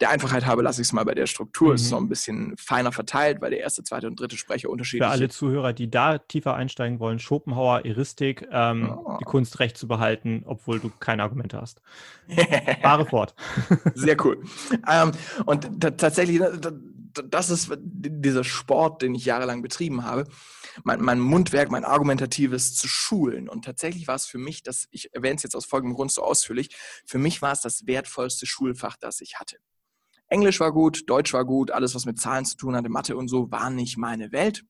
der Einfachheit habe, lasse ich es mal bei der Struktur. Mhm. Es ist noch ein bisschen feiner verteilt, weil der erste, zweite und dritte Sprecher unterschiedlich sind. Für alle Zuhörer, die da tiefer einsteigen wollen, Schopenhauer, Eristik, ähm, oh. die Kunst recht zu behalten, obwohl du keine Argumente hast. Wahre fort. Sehr cool. Ähm, und tatsächlich, das ist dieser Sport, den ich jahrelang betrieben habe, mein, mein Mundwerk, mein Argumentatives zu schulen. Und tatsächlich war es für mich, das, ich erwähne es jetzt aus folgendem Grund so ausführlich, für mich war es das wertvollste Schulfach, das ich hatte. Englisch war gut, Deutsch war gut, alles, was mit Zahlen zu tun hatte, Mathe und so, war nicht meine Welt.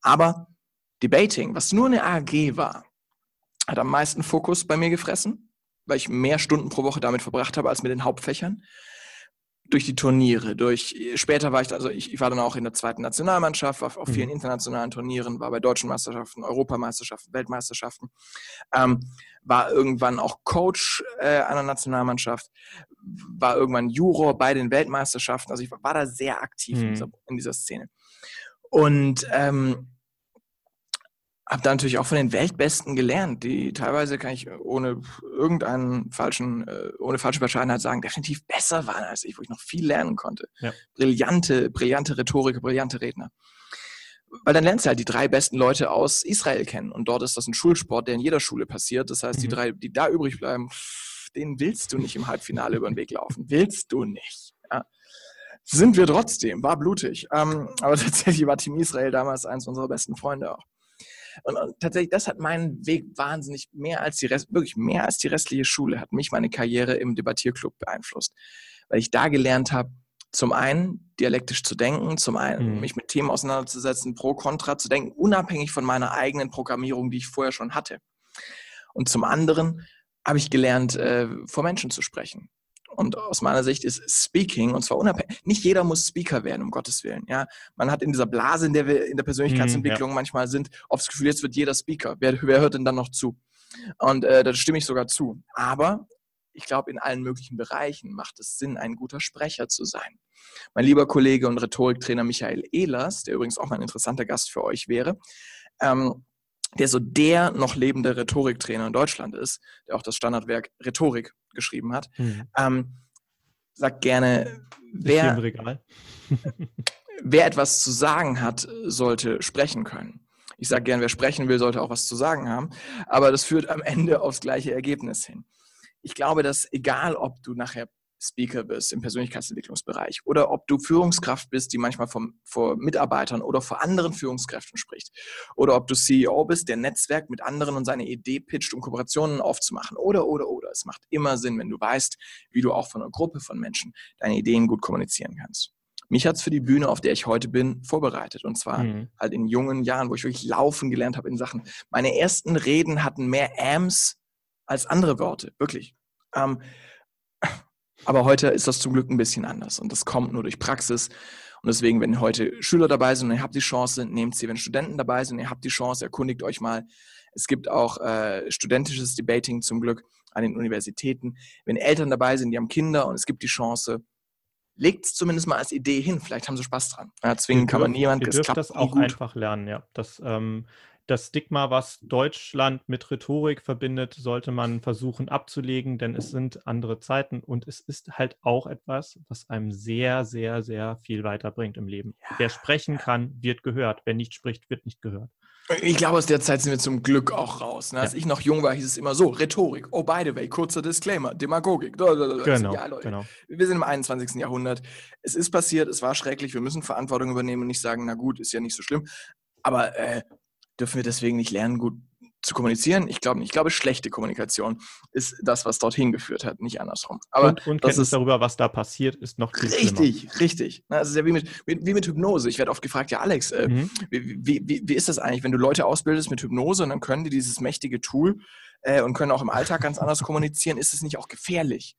Aber Debating, was nur eine AG war, hat am meisten Fokus bei mir gefressen. weil ich mehr Stunden pro Woche damit verbracht habe als mit den Hauptfächern durch die Turniere, durch später war ich, also ich, ich war dann auch in der zweiten Nationalmannschaft, war auf vielen mhm. internationalen Turnieren, war bei deutschen Meisterschaften, Europameisterschaften, Weltmeisterschaften, ähm, war irgendwann auch Coach äh, einer Nationalmannschaft, war irgendwann Juror bei den Weltmeisterschaften, also ich war, war da sehr aktiv mhm. in, dieser, in, dieser, Szene. Und ähm, habe da natürlich auch von den Weltbesten gelernt, die teilweise kann ich ohne irgendeinen falschen, äh, ohne falsche Bescheidenheit sagen, definitiv besser waren als ich, wo ich noch viel lernen konnte. Ja. Brillante, brillante Rhetorik, brillante Redner. Weil dann lernst du halt die drei besten Leute aus Israel kennen. Und dort ist das ein Schulsport, der in jeder Schule passiert. Das heißt, mhm. die drei, die da übrig bleiben, denen willst du nicht im Halbfinale über den Weg laufen. Willst du nicht. Ja. Sind wir trotzdem, war blutig. Ähm, aber tatsächlich war Team Israel damals eins unserer besten Freunde auch. Und, und, tatsächlich, das hat meinen Weg wahnsinnig mehr als die Rest, wirklich mehr als die restliche Schule, hat mich meine Karriere im Debattierclub beeinflusst. Weil ich da gelernt habe, zum einen dialektisch zu denken, zum einen mhm. mich mit Themen auseinanderzusetzen, pro, contra zu denken, unabhängig von meiner eigenen Programmierung, die ich vorher schon hatte. Und zum anderen habe ich gelernt, äh, vor Menschen zu sprechen. Und aus meiner Sicht ist Speaking, und zwar unabhängig, nicht jeder muss Speaker werden, um Gottes Willen. Ja? Man hat in dieser Blase, in der wir in der Persönlichkeitsentwicklung mm, ja. manchmal sind, oft das Gefühl, jetzt wird jeder Speaker. Wer, wer hört denn dann noch zu? Und äh, da stimme ich sogar zu. Aber ich glaube, in allen möglichen Bereichen macht es Sinn, ein guter Sprecher zu sein. Mein lieber Kollege und Rhetoriktrainer Michael Ehlers, der übrigens auch mal ein interessanter Gast für euch wäre, ähm, der so der noch lebende Rhetoriktrainer in Deutschland ist, der auch das Standardwerk Rhetorik geschrieben hat, mhm. ähm, sagt gerne, wer, wer etwas zu sagen hat, sollte sprechen können. Ich sage gerne, wer sprechen will, sollte auch was zu sagen haben, aber das führt am Ende aufs gleiche Ergebnis hin. Ich glaube, dass egal, ob du nachher Speaker bist im Persönlichkeitsentwicklungsbereich oder ob du Führungskraft bist, die manchmal vom, vor Mitarbeitern oder vor anderen Führungskräften spricht oder ob du CEO bist, der Netzwerk mit anderen und seine Idee pitcht, um Kooperationen aufzumachen oder, oder, oder. Es macht immer Sinn, wenn du weißt, wie du auch von einer Gruppe von Menschen deine Ideen gut kommunizieren kannst. Mich hat es für die Bühne, auf der ich heute bin, vorbereitet. Und zwar mhm. halt in jungen Jahren, wo ich wirklich laufen gelernt habe in Sachen. Meine ersten Reden hatten mehr Ams als andere Worte, wirklich. Ähm, aber heute ist das zum Glück ein bisschen anders und das kommt nur durch Praxis. Und deswegen, wenn heute Schüler dabei sind und ihr habt die Chance, nehmt sie. Wenn Studenten dabei sind und ihr habt die Chance, erkundigt euch mal. Es gibt auch äh, studentisches Debating zum Glück an den Universitäten. Wenn Eltern dabei sind, die haben Kinder und es gibt die Chance, legt es zumindest mal als Idee hin. Vielleicht haben sie Spaß dran. Ja, zwingen kann man niemand. Ihr dürft das auch gut. einfach lernen, ja. Das ähm, das Stigma, was Deutschland mit Rhetorik verbindet, sollte man versuchen abzulegen, denn es sind andere Zeiten und es ist halt auch etwas, was einem sehr, sehr, sehr viel weiterbringt im Leben. Ja. Wer sprechen kann, wird gehört. Wer nicht spricht, wird nicht gehört. Ich glaube, aus der Zeit sind wir zum Glück auch raus. Ne? Als ja. ich noch jung war, hieß es immer so: Rhetorik. Oh, by the way, kurzer Disclaimer: Demagogik. Genau, ja, Leute, genau. Wir sind im 21. Jahrhundert. Es ist passiert, es war schrecklich. Wir müssen Verantwortung übernehmen und nicht sagen: Na gut, ist ja nicht so schlimm. Aber äh, dürfen wir deswegen nicht lernen, gut zu kommunizieren? Ich glaube nicht. Ich glaube, schlechte Kommunikation ist das, was dorthin geführt hat, nicht andersrum. Aber und, und Kenntnis ist, darüber, was da passiert, ist noch viel Richtig, schlimmer. richtig. Das ist ja wie mit, wie mit Hypnose. Ich werde oft gefragt, ja Alex, äh, mhm. wie, wie, wie, wie, ist das eigentlich, wenn du Leute ausbildest mit Hypnose und dann können die dieses mächtige Tool äh, und können auch im Alltag ganz anders kommunizieren, ist es nicht auch gefährlich?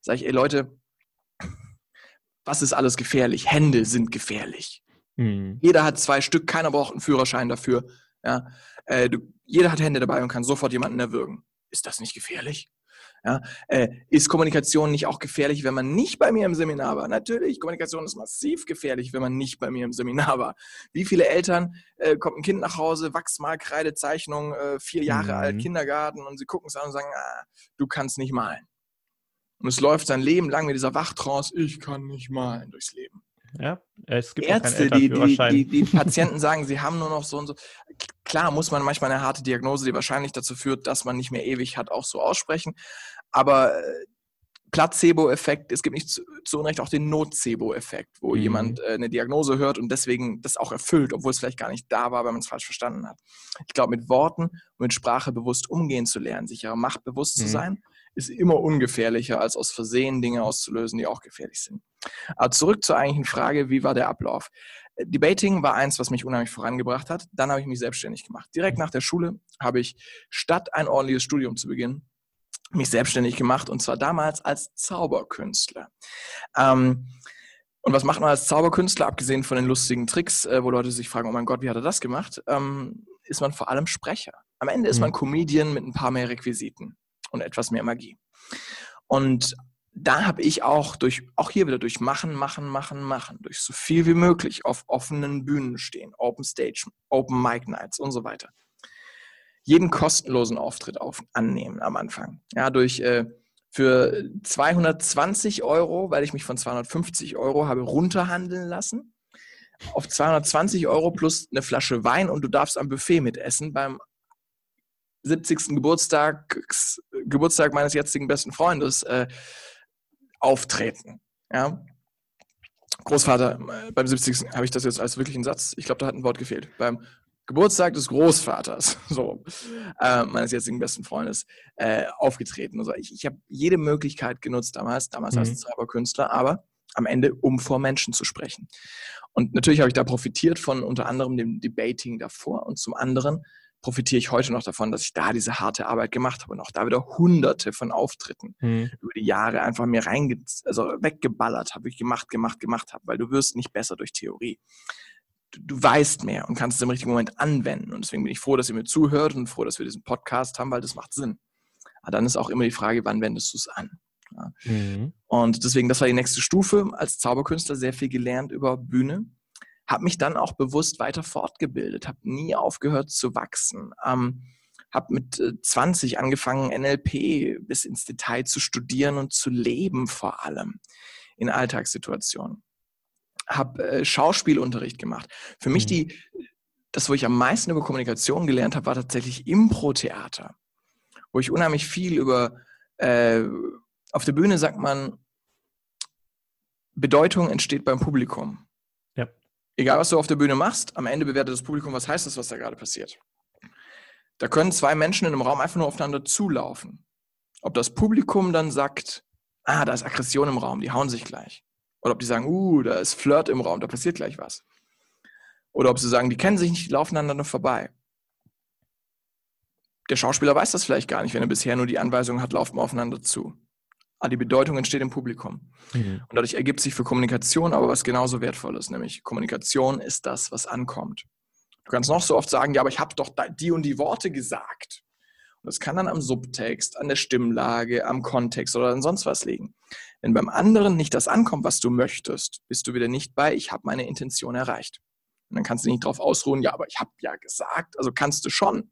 Sag ich, ey Leute, was ist alles gefährlich? Hände sind gefährlich. Mhm. Jeder hat zwei Stück, keiner braucht einen Führerschein dafür. Ja, äh, du, jeder hat Hände dabei und kann sofort jemanden erwürgen. Ist das nicht gefährlich? Ja, äh, ist Kommunikation nicht auch gefährlich, wenn man nicht bei mir im Seminar war? Natürlich, Kommunikation ist massiv gefährlich, wenn man nicht bei mir im Seminar war. Wie viele Eltern äh, kommt ein Kind nach Hause, Wachsmalkreide, Zeichnung, äh, vier Jahre mhm. alt, Kindergarten und sie gucken es an und sagen, ah, du kannst nicht malen. Und es läuft sein Leben lang mit dieser Wachtrance, ich kann nicht malen durchs Leben. Ja, es gibt Ärzte, die, die, die, Patienten sagen, sie haben nur noch so und so. Klar muss man manchmal eine harte Diagnose, die wahrscheinlich dazu führt, dass man nicht mehr ewig hat, auch so aussprechen. Aber äh, Placebo-Effekt, es gibt nicht zu, zu, Unrecht auch den Nocebo-Effekt, wo mhm. jemand äh, eine Diagnose hört und deswegen das auch erfüllt, obwohl es vielleicht gar nicht da war, weil man es falsch verstanden hat. Ich glaube, mit Worten und mit Sprache bewusst umgehen zu lernen, sich ihrer Macht bewusst mhm. zu sein, ist immer ungefährlicher, als aus Versehen Dinge auszulösen, die auch gefährlich sind. Aber zurück zur eigentlichen Frage, wie war der Ablauf? Debating war eins, was mich unheimlich vorangebracht hat. Dann habe ich mich selbstständig gemacht. Direkt nach der Schule habe ich, statt ein ordentliches Studium zu beginnen, mich selbstständig gemacht und zwar damals als Zauberkünstler. Ähm, und was macht man als Zauberkünstler, abgesehen von den lustigen Tricks, äh, wo Leute sich fragen, oh mein Gott, wie hat er das gemacht? Ähm, ist man vor allem Sprecher. Am Ende ist man mhm. Comedian mit ein paar mehr Requisiten und etwas mehr Magie. Und da habe ich auch durch, auch hier wieder durch Machen, Machen, Machen, Machen, durch so viel wie möglich auf offenen Bühnen stehen, Open Stage, Open Mic Nights und so weiter. Jeden kostenlosen Auftritt auf, annehmen am Anfang. Ja, durch äh, für 220 Euro, weil ich mich von 250 Euro habe runterhandeln lassen, auf 220 Euro plus eine Flasche Wein und du darfst am Buffet mitessen beim 70. Geburtstag, Geburtstag meines jetzigen besten Freundes äh, auftreten. Ja? Großvater, äh, beim 70. habe ich das jetzt als wirklichen Satz, ich glaube, da hat ein Wort gefehlt. Beim Geburtstag des Großvaters, so, äh, meines jetzigen besten Freundes, äh, aufgetreten. Also ich, ich habe jede Möglichkeit genutzt damals, damals mhm. als Zauberkünstler, aber am Ende, um vor Menschen zu sprechen. Und natürlich habe ich da profitiert von unter anderem dem Debating davor und zum anderen profitiere ich heute noch davon, dass ich da diese harte Arbeit gemacht habe und auch da wieder hunderte von Auftritten mhm. über die Jahre einfach mir reinge also weggeballert habe, ich gemacht, gemacht, gemacht habe, weil du wirst nicht besser durch Theorie du weißt mehr und kannst es im richtigen Moment anwenden. Und deswegen bin ich froh, dass ihr mir zuhört und froh, dass wir diesen Podcast haben, weil das macht Sinn. Aber dann ist auch immer die Frage, wann wendest du es an? Ja. Mhm. Und deswegen, das war die nächste Stufe. Als Zauberkünstler sehr viel gelernt über Bühne. Habe mich dann auch bewusst weiter fortgebildet, habe nie aufgehört zu wachsen. Ähm, habe mit 20 äh, angefangen, NLP bis ins Detail zu studieren und zu leben vor allem in Alltagssituationen habe äh, Schauspielunterricht gemacht. Für mich mhm. die, das, wo ich am meisten über Kommunikation gelernt habe, war tatsächlich Impro-Theater, wo ich unheimlich viel über, äh, auf der Bühne sagt man, Bedeutung entsteht beim Publikum. Egal, was du auf der Bühne machst, am Ende bewertet das Publikum, was heißt das, was da gerade passiert. Da können zwei Menschen in einem Raum einfach nur aufeinander zulaufen. Ob das Publikum dann sagt, ah, da ist Aggression im Raum, die hauen sich gleich. Oder ob die sagen, uh, da ist Flirt im Raum, da passiert gleich was. Oder ob sie sagen, die kennen sich nicht, die laufen aneinander vorbei. Der Schauspieler weiß das vielleicht gar nicht, wenn er bisher nur die Anweisung hat, laufen wir aufeinander zu. Aber die Bedeutung entsteht im Publikum. Mhm. Und dadurch ergibt sich für Kommunikation aber was genauso Wertvolles, nämlich Kommunikation ist das, was ankommt. Du kannst noch so oft sagen, ja, aber ich habe doch die und die Worte gesagt. Und das kann dann am Subtext, an der Stimmlage, am Kontext oder an sonst was liegen. Wenn beim anderen nicht das ankommt, was du möchtest, bist du wieder nicht bei, ich habe meine Intention erreicht. Und dann kannst du nicht darauf ausruhen, ja, aber ich habe ja gesagt, also kannst du schon.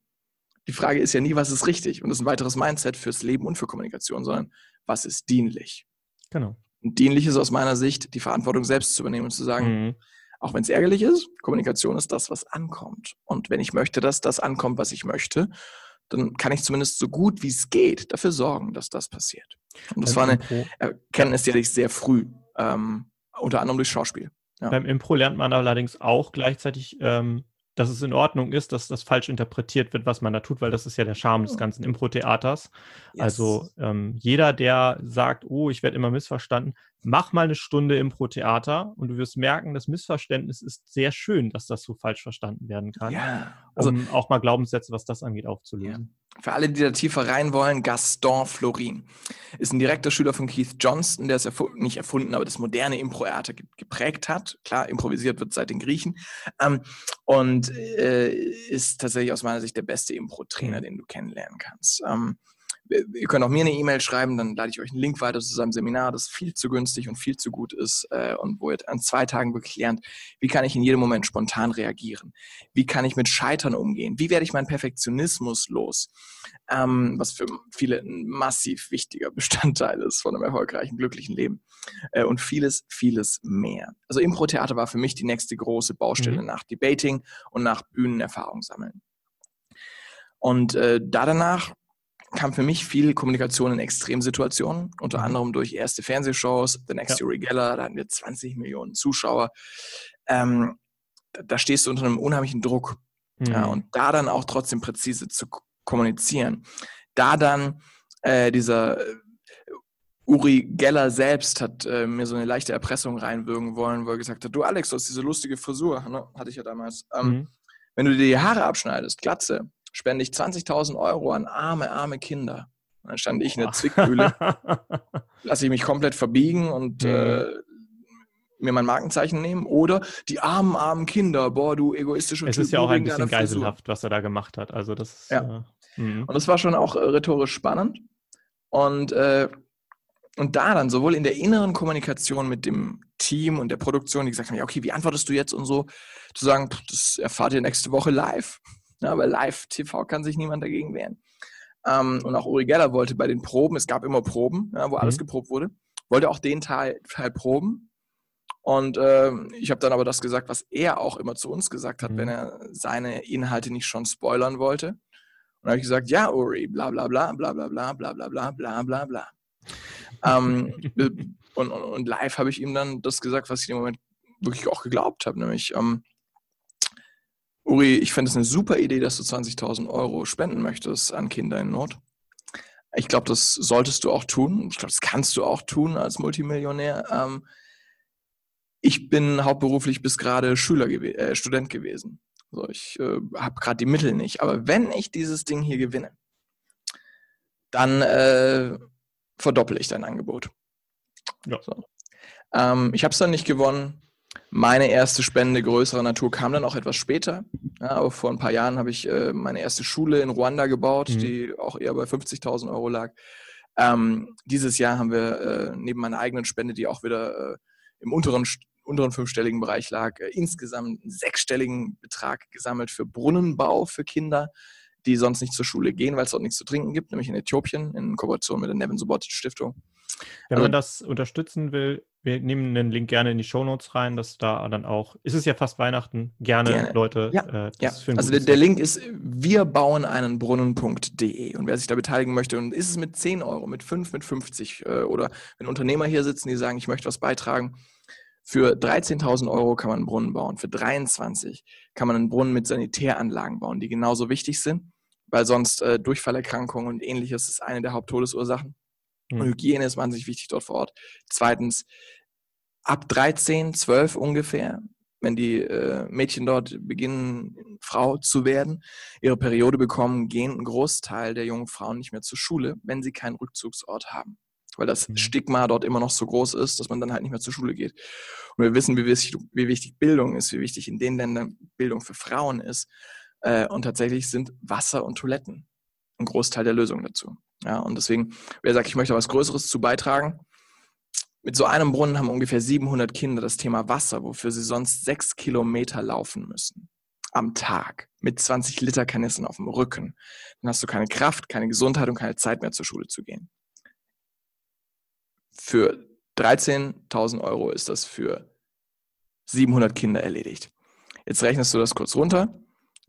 Die Frage ist ja nie, was ist richtig? Und das ist ein weiteres Mindset fürs Leben und für Kommunikation, sondern was ist dienlich? Genau. Und dienlich ist aus meiner Sicht, die Verantwortung selbst zu übernehmen und zu sagen, mhm. auch wenn es ärgerlich ist, Kommunikation ist das, was ankommt. Und wenn ich möchte, dass das ankommt, was ich möchte, dann kann ich zumindest so gut wie es geht dafür sorgen, dass das passiert. Und das Beim war eine Erkenntnis, die hatte ich sehr früh, ähm, unter anderem durch Schauspiel. Ja. Beim Impro lernt man allerdings auch gleichzeitig ähm, dass es in Ordnung ist, dass das falsch interpretiert wird, was man da tut, weil das ist ja der Charme des ganzen Impro-Theaters. Yes. Also ähm, jeder, der sagt, oh, ich werde immer missverstanden, mach mal eine Stunde Impro-Theater und du wirst merken, das Missverständnis ist sehr schön, dass das so falsch verstanden werden kann. Ja. Also, um auch mal Glaubenssätze, was das angeht, aufzulösen. Ja. Für alle, die da tiefer rein wollen, Gaston Florin ist ein direkter Schüler von Keith Johnston, der es erfu nicht erfunden, aber das moderne Impro-Theater geprägt hat. Klar, improvisiert wird seit den Griechen. Ähm, und äh, ist tatsächlich aus meiner Sicht der beste Impro-Trainer, mhm. den du kennenlernen kannst. Ähm, Ihr könnt auch mir eine E-Mail schreiben, dann lade ich euch einen Link weiter zu seinem Seminar, das viel zu günstig und viel zu gut ist äh, und wo ihr an zwei Tagen wirklich lernt, wie kann ich in jedem Moment spontan reagieren? Wie kann ich mit Scheitern umgehen? Wie werde ich meinen Perfektionismus los? Ähm, was für viele ein massiv wichtiger Bestandteil ist von einem erfolgreichen, glücklichen Leben. Äh, und vieles, vieles mehr. Also Impro-Theater war für mich die nächste große Baustelle mhm. nach Debating und nach Bühnenerfahrung sammeln. Und äh, da danach kam für mich viel Kommunikation in Extremsituationen, unter mhm. anderem durch erste Fernsehshows, The Next ja. Uri Geller, da hatten wir 20 Millionen Zuschauer. Ähm, da, da, stehst du unter einem unheimlichen Druck. Mhm. Ja, und da dann auch trotzdem präzise zu kommunizieren. Da dann äh, dieser äh, Uri Geller selbst hat äh, mir so eine leichte Erpressung reinwirken wollen, wo er gesagt hat, du Alex, du hast diese lustige Frisur, ne? hatte ich ja damals. Ähm, mhm. Wenn du dir die Haare abschneidest, Glatze, spende ich 20.000 Euro an arme, arme Kinder. Und dann stand ich in der Zwickmühle, lasse ich mich komplett verbiegen und mhm. äh, mir mein Markenzeichen nehmen oder die armen, armen Kinder, boah, du egoistische Es typ, ist ja auch ein bisschen geiselhaft, was er da gemacht hat. Also das ist, ja. Äh, mhm. und das war schon auch äh, rhetorisch spannend. Und, äh, und da dann sowohl in der inneren Kommunikation mit dem Team und der Produktion, die gesagt haben, ja, okay, wie antwortest du jetzt und so, zu sagen, das erfahrt ihr nächste Woche live. Ja, weil live-TV kann sich niemand dagegen wehren. Ähm, und auch Uri Geller wollte bei den Proben, es gab immer Proben, ja, wo mhm. alles geprobt wurde, wollte auch den Teil, Teil proben. Und äh, ich habe dann aber das gesagt, was er auch immer zu uns gesagt hat, mhm. wenn er seine Inhalte nicht schon spoilern wollte. Und dann habe ich gesagt, ja, Uri, bla bla bla, bla bla bla, bla bla bla, bla bla bla. ähm, und, und, und, live habe ich ihm dann das gesagt, was ich im Moment wirklich auch geglaubt habe, nämlich, ähm, Uri, ich fände es eine super Idee, dass du 20.000 Euro spenden möchtest an Kinder in Not. Ich glaube, das solltest du auch tun. Ich glaube, das kannst du auch tun als Multimillionär. Ähm, ich bin hauptberuflich bis gerade Schüler gew äh, Student gewesen. Also ich äh, habe gerade die Mittel nicht. Aber wenn ich dieses Ding hier gewinne, dann äh, verdoppel ich dein Angebot. Ja. So. Ähm, ich habe es dann nicht gewonnen. Meine erste Spende größerer Natur kam dann auch etwas später. Ja, aber vor ein paar Jahren habe ich äh, meine erste Schule in Ruanda gebaut, mhm. die auch eher bei 50.000 Euro lag. Ähm, dieses Jahr haben wir äh, neben meiner eigenen Spende, die auch wieder äh, im unteren unteren fünfstelligen Bereich lag, äh, insgesamt einen sechsstelligen Betrag gesammelt für Brunnenbau für Kinder, die sonst nicht zur Schule gehen, weil es dort nichts zu trinken gibt, nämlich in Äthiopien in Kooperation mit der Nevin Subotic Stiftung. Wenn also, man das unterstützen will, wir nehmen den Link gerne in die Shownotes rein, dass da dann auch, ist es ja fast Weihnachten, gerne, gerne. Leute. Ja, äh, ja. also der, der, Link ist wir bauen einen Brunnen.de und wer sich da beteiligen möchte und ist es mit 10 Euro, mit 5, mit 50 äh, oder wenn Unternehmer hier sitzen, die sagen, ich möchte was beitragen, für 13.000 Euro kann man einen Brunnen bauen. Für 23 kann man einen Brunnen mit Sanitäranlagen bauen, die genauso wichtig sind, weil sonst äh, Durchfallerkrankungen und ähnliches ist eine der Haupttodesursachen. Mhm. Und Hygiene ist wahnsinnig wichtig dort vor Ort. Zweitens, ab 13, 12 ungefähr, wenn die äh, Mädchen dort beginnen, Frau zu werden, ihre Periode bekommen, gehen ein Großteil der jungen Frauen nicht mehr zur Schule, wenn sie keinen Rückzugsort haben weil das mhm. Stigma dort immer noch so groß ist, dass man dann halt nicht mehr zur Schule geht. Und wir wissen, wie wichtig, wie wichtig Bildung ist, wie wichtig in den Ländern Bildung für Frauen ist. Äh, und tatsächlich sind Wasser und Toiletten ein Großteil der Lösung dazu. Ja, und deswegen, wer sagt, ich möchte was Größeres zu beitragen, mit so einem Brunnen haben ungefähr 700 Kinder das Thema Wasser, wofür sie sonst sechs Kilometer laufen müssen. Am Tag. Mit 20 Liter Kanistern auf dem Rücken. Dann hast du keine Kraft, keine Gesundheit und keine Zeit mehr zur Schule zu gehen. Für 13.000 Euro ist das für 700 Kinder erledigt. Jetzt rechnest du das kurz runter,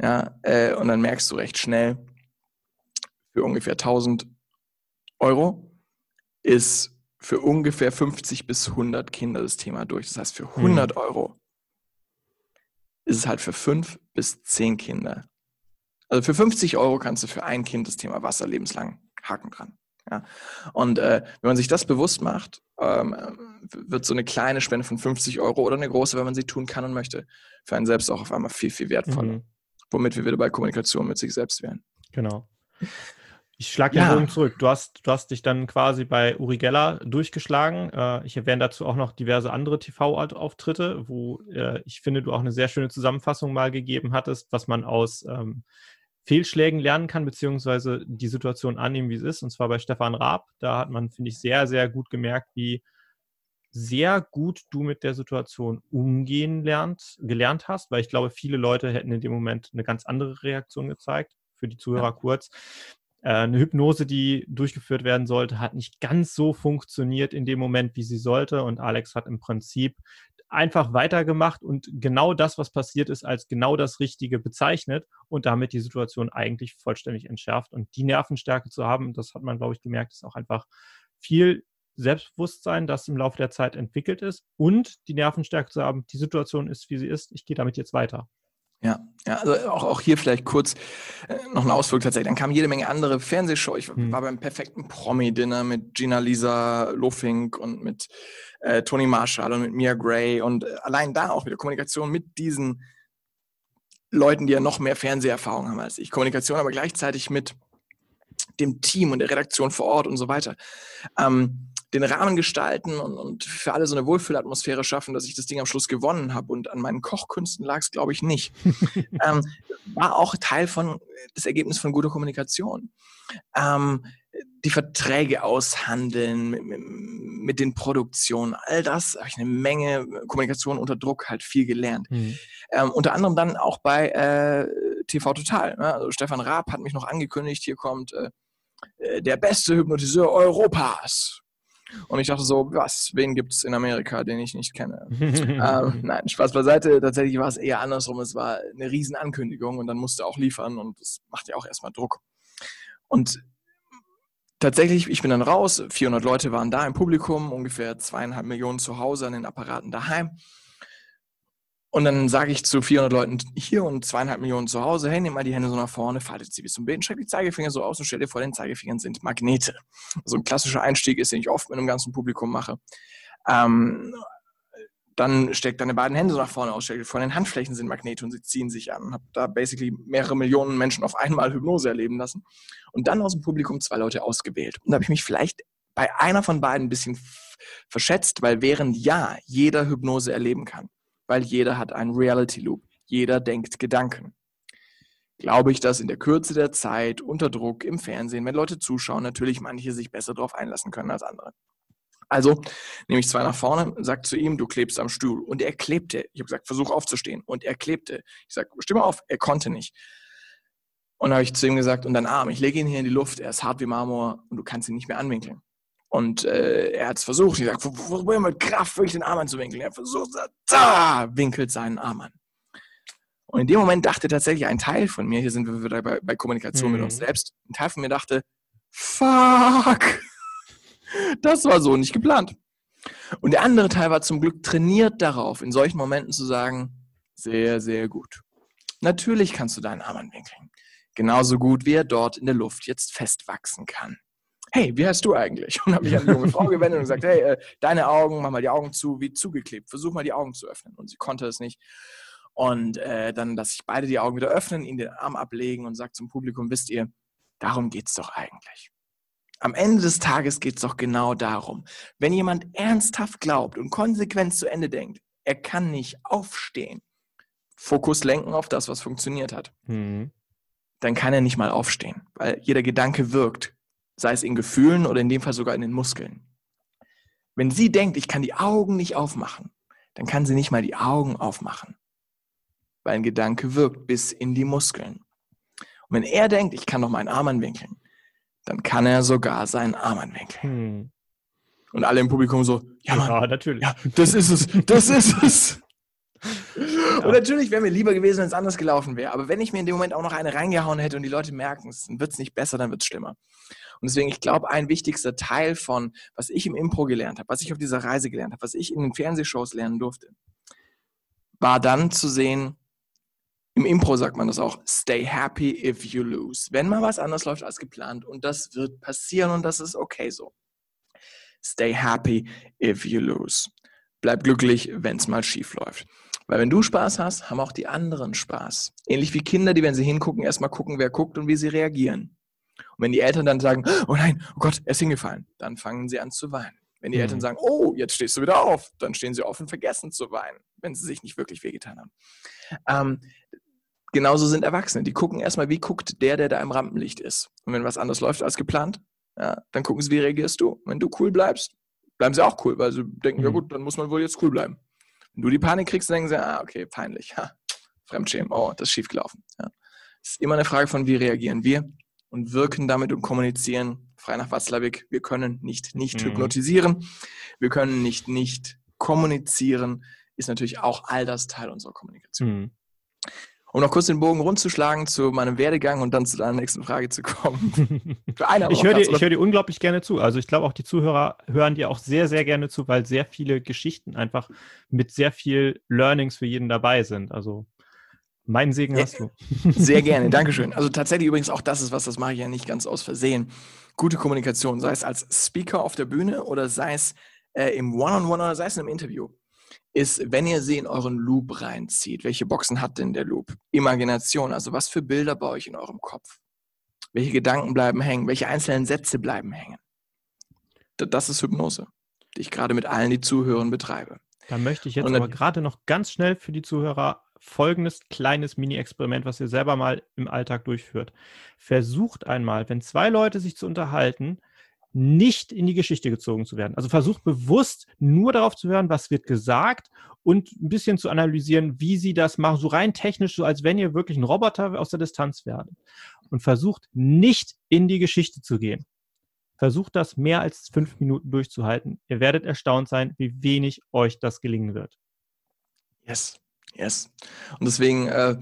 ja, äh, und dann merkst du recht schnell, für ungefähr 1000 Euro ist für ungefähr 50 bis 100 Kinder das Thema durch. Das heißt, für 100 hm. Euro ist es halt für 5 bis 10 Kinder. Also für 50 Euro kannst du für ein Kind das Thema Wasser lebenslang haken dran. Ja. Und äh, wenn man sich das bewusst macht, ähm, wird so eine kleine Spende von 50 Euro oder eine große, wenn man sie tun kann und möchte, für einen selbst auch auf einmal viel, viel wertvoller. Mhm. Womit wir wieder bei Kommunikation mit sich selbst wären. Genau. Ich schlage den ja. Bogen zurück. Du hast, du hast dich dann quasi bei Uri Geller durchgeschlagen. Äh, ich erwähne dazu auch noch diverse andere TV-Auftritte, wo äh, ich finde, du auch eine sehr schöne Zusammenfassung mal gegeben hattest, was man aus ähm, Fehlschlägen lernen kann, beziehungsweise die Situation annehmen, wie es ist. Und zwar bei Stefan Raab. Da hat man, finde ich, sehr, sehr gut gemerkt, wie sehr gut du mit der Situation umgehen lernt, gelernt hast, weil ich glaube, viele Leute hätten in dem Moment eine ganz andere Reaktion gezeigt. Für die Zuhörer ja. kurz. Äh, eine Hypnose, die durchgeführt werden sollte, hat nicht ganz so funktioniert in dem Moment, wie sie sollte. Und Alex hat im Prinzip einfach weitergemacht und genau das, was passiert ist, als genau das Richtige bezeichnet und damit die Situation eigentlich vollständig entschärft. Und die Nervenstärke zu haben, das hat man, glaube ich, gemerkt, ist auch einfach viel Selbstbewusstsein, das im Laufe der Zeit entwickelt ist und die Nervenstärke zu haben, die Situation ist, wie sie ist, ich gehe damit jetzt weiter. Ja, ja also auch, auch hier vielleicht kurz äh, noch ein Ausflug tatsächlich. Dann kamen jede Menge andere Fernsehshows. Ich hm. war beim perfekten Promi-Dinner mit Gina Lisa Lofink und mit äh, Tony Marshall und mit Mia Gray und äh, allein da auch wieder Kommunikation mit diesen Leuten, die ja noch mehr Fernseherfahrung haben als ich. Kommunikation aber gleichzeitig mit dem Team und der Redaktion vor Ort und so weiter. Ähm, den Rahmen gestalten und, und, für alle so eine Wohlfühlatmosphäre schaffen, dass ich das Ding am Schluss gewonnen habe. Und an meinen Kochkünsten lag es, glaube ich, nicht. ähm, war auch Teil von das Ergebnis von guter Kommunikation. Ähm, die Verträge aushandeln mit, mit, den Produktionen, all das habe ich eine Menge Kommunikation unter Druck halt viel gelernt. Mhm. Ähm, unter anderem dann auch bei äh, TV Total. Ne? Also Stefan Raab hat mich noch angekündigt, hier kommt äh, äh der beste Hypnotiseur Europas. Und ich dachte so, was, wen gibt es in Amerika, den ich nicht kenne? ähm, nein, Spaß beiseite. Tatsächlich war es eher andersrum. Es war eine Riesenankündigung und dann musste er auch liefern und das macht ja auch erstmal Druck. Und tatsächlich, ich bin dann raus, 400 Leute waren da im Publikum, ungefähr zweieinhalb Millionen zu Hause an den Apparaten daheim. Und dann sage ich zu 400 Leuten hier und zweieinhalb Millionen zu Hause, hey, nehmt mal die Hände so nach vorne, faltet sie bis zum Beten, streckt die Zeigefinger so aus und stellt dir vor, den Zeigefingern sind Magnete. So ein klassischer Einstieg ist, den ich oft mit einem ganzen Publikum mache. Ähm, dann steckt deine beiden Hände so nach vorne aus, stellt dir vor, den Handflächen sind Magnete und sie ziehen sich an. Habe da basically mehrere Millionen Menschen auf einmal Hypnose erleben lassen. Und dann aus dem Publikum zwei Leute ausgewählt. Und da habe ich mich vielleicht bei einer von beiden ein bisschen verschätzt, weil während ja jeder Hypnose erleben kann, weil jeder hat einen Reality Loop. Jeder denkt Gedanken. Glaube ich, dass in der Kürze der Zeit, unter Druck, im Fernsehen, wenn Leute zuschauen, natürlich manche sich besser darauf einlassen können als andere. Also nehme ich zwei nach vorne, sage zu ihm, du klebst am Stuhl. Und er klebte. Ich habe gesagt, versuch aufzustehen. Und er klebte. Ich sage, stimme auf. Er konnte nicht. Und dann habe ich zu ihm gesagt, und dein Arm, ich lege ihn hier in die Luft. Er ist hart wie Marmor und du kannst ihn nicht mehr anwinkeln. Und äh, er hat es versucht. Ich sage, probier mit Kraft wirklich den Arm anzuwinkeln. Er versucht, da winkelt seinen Arm an. Und in dem Moment dachte tatsächlich ein Teil von mir, hier sind wir wieder bei, bei Kommunikation mhm. mit uns mhm. selbst, ein Teil von mir dachte, fuck, das war so nicht geplant. Und der andere Teil war zum Glück trainiert darauf, in solchen Momenten zu sagen, sehr, sehr gut. Natürlich kannst du deinen Arm anwinkeln. Genauso gut, wie er dort in der Luft jetzt festwachsen kann hey, wie heißt du eigentlich? Und habe mich an die junge Frau gewendet und gesagt, hey, äh, deine Augen, mach mal die Augen zu, wie zugeklebt. Versuch mal die Augen zu öffnen. Und sie konnte es nicht. Und äh, dann lasse ich beide die Augen wieder öffnen, ihn den Arm ablegen und sage zum Publikum, wisst ihr, darum geht es doch eigentlich. Am Ende des Tages geht es doch genau darum. Wenn jemand ernsthaft glaubt und konsequent zu Ende denkt, er kann nicht aufstehen, Fokus lenken auf das, was funktioniert hat, mhm. dann kann er nicht mal aufstehen, weil jeder Gedanke wirkt sei es in Gefühlen oder in dem Fall sogar in den Muskeln. Wenn sie denkt, ich kann die Augen nicht aufmachen, dann kann sie nicht mal die Augen aufmachen, weil ein Gedanke wirkt bis in die Muskeln. Und wenn er denkt, ich kann doch meinen Arm anwinkeln, dann kann er sogar seinen Arm anwinkeln. Hm. Und alle im Publikum so, ja, Mann, ja, natürlich. Ja, das ist es, das ist es. Und natürlich wäre mir lieber gewesen, wenn es anders gelaufen wäre. Aber wenn ich mir in dem Moment auch noch eine reingehauen hätte und die Leute merken es, dann wird es nicht besser, dann wird es schlimmer. Und deswegen, ich glaube, ein wichtigster Teil von, was ich im Impro gelernt habe, was ich auf dieser Reise gelernt habe, was ich in den Fernsehshows lernen durfte, war dann zu sehen, im Impro sagt man das auch, stay happy if you lose. Wenn mal was anders läuft als geplant und das wird passieren und das ist okay so. Stay happy if you lose. Bleib glücklich, wenn es mal schief läuft. Weil wenn du Spaß hast, haben auch die anderen Spaß. Ähnlich wie Kinder, die, wenn sie hingucken, erstmal gucken, wer guckt und wie sie reagieren. Und wenn die Eltern dann sagen, oh nein, oh Gott, er ist hingefallen, dann fangen sie an zu weinen. Wenn die mhm. Eltern sagen, oh, jetzt stehst du wieder auf, dann stehen sie auf und vergessen zu weinen, wenn sie sich nicht wirklich wehgetan haben. Ähm, genauso sind Erwachsene. Die gucken erstmal, wie guckt der, der da im Rampenlicht ist. Und wenn was anders läuft als geplant, ja, dann gucken sie, wie reagierst du. Wenn du cool bleibst, bleiben sie auch cool, weil sie denken, mhm. ja gut, dann muss man wohl jetzt cool bleiben. Wenn du die Panik kriegst, dann denken sie, ah, okay, peinlich, ha, Fremdschämen, oh, das ist schiefgelaufen. Ja. Es ist immer eine Frage von, wie reagieren wir und wirken damit und kommunizieren. Frei nach Watzlawick, wir können nicht nicht mhm. hypnotisieren, wir können nicht nicht kommunizieren, ist natürlich auch all das Teil unserer Kommunikation. Mhm. Um noch kurz den Bogen rundzuschlagen zu meinem Werdegang und dann zu deiner nächsten Frage zu kommen. ich höre dir, hör dir unglaublich gerne zu. Also ich glaube auch die Zuhörer hören dir auch sehr, sehr gerne zu, weil sehr viele Geschichten einfach mit sehr viel Learnings für jeden dabei sind. Also mein Segen hast du. Sehr gerne, Dankeschön. Also tatsächlich übrigens auch das ist was, das mache ich ja nicht ganz aus Versehen. Gute Kommunikation, sei es als Speaker auf der Bühne oder sei es äh, im One-on-One -on -One oder sei es in einem Interview, ist, wenn ihr sie in euren Loop reinzieht. Welche Boxen hat denn der Loop? Imagination, also was für Bilder bei euch in eurem Kopf? Welche Gedanken bleiben hängen? Welche einzelnen Sätze bleiben hängen? Das ist Hypnose, die ich gerade mit allen, die zuhören, betreibe. Da möchte ich jetzt aber gerade noch ganz schnell für die Zuhörer folgendes kleines Mini-Experiment, was ihr selber mal im Alltag durchführt. Versucht einmal, wenn zwei Leute sich zu unterhalten, nicht in die Geschichte gezogen zu werden. Also versucht bewusst nur darauf zu hören, was wird gesagt und ein bisschen zu analysieren, wie sie das machen, so rein technisch, so als wenn ihr wirklich ein Roboter aus der Distanz werdet. Und versucht nicht in die Geschichte zu gehen. Versucht das mehr als fünf Minuten durchzuhalten. Ihr werdet erstaunt sein, wie wenig euch das gelingen wird. Yes, yes. Und deswegen, äh,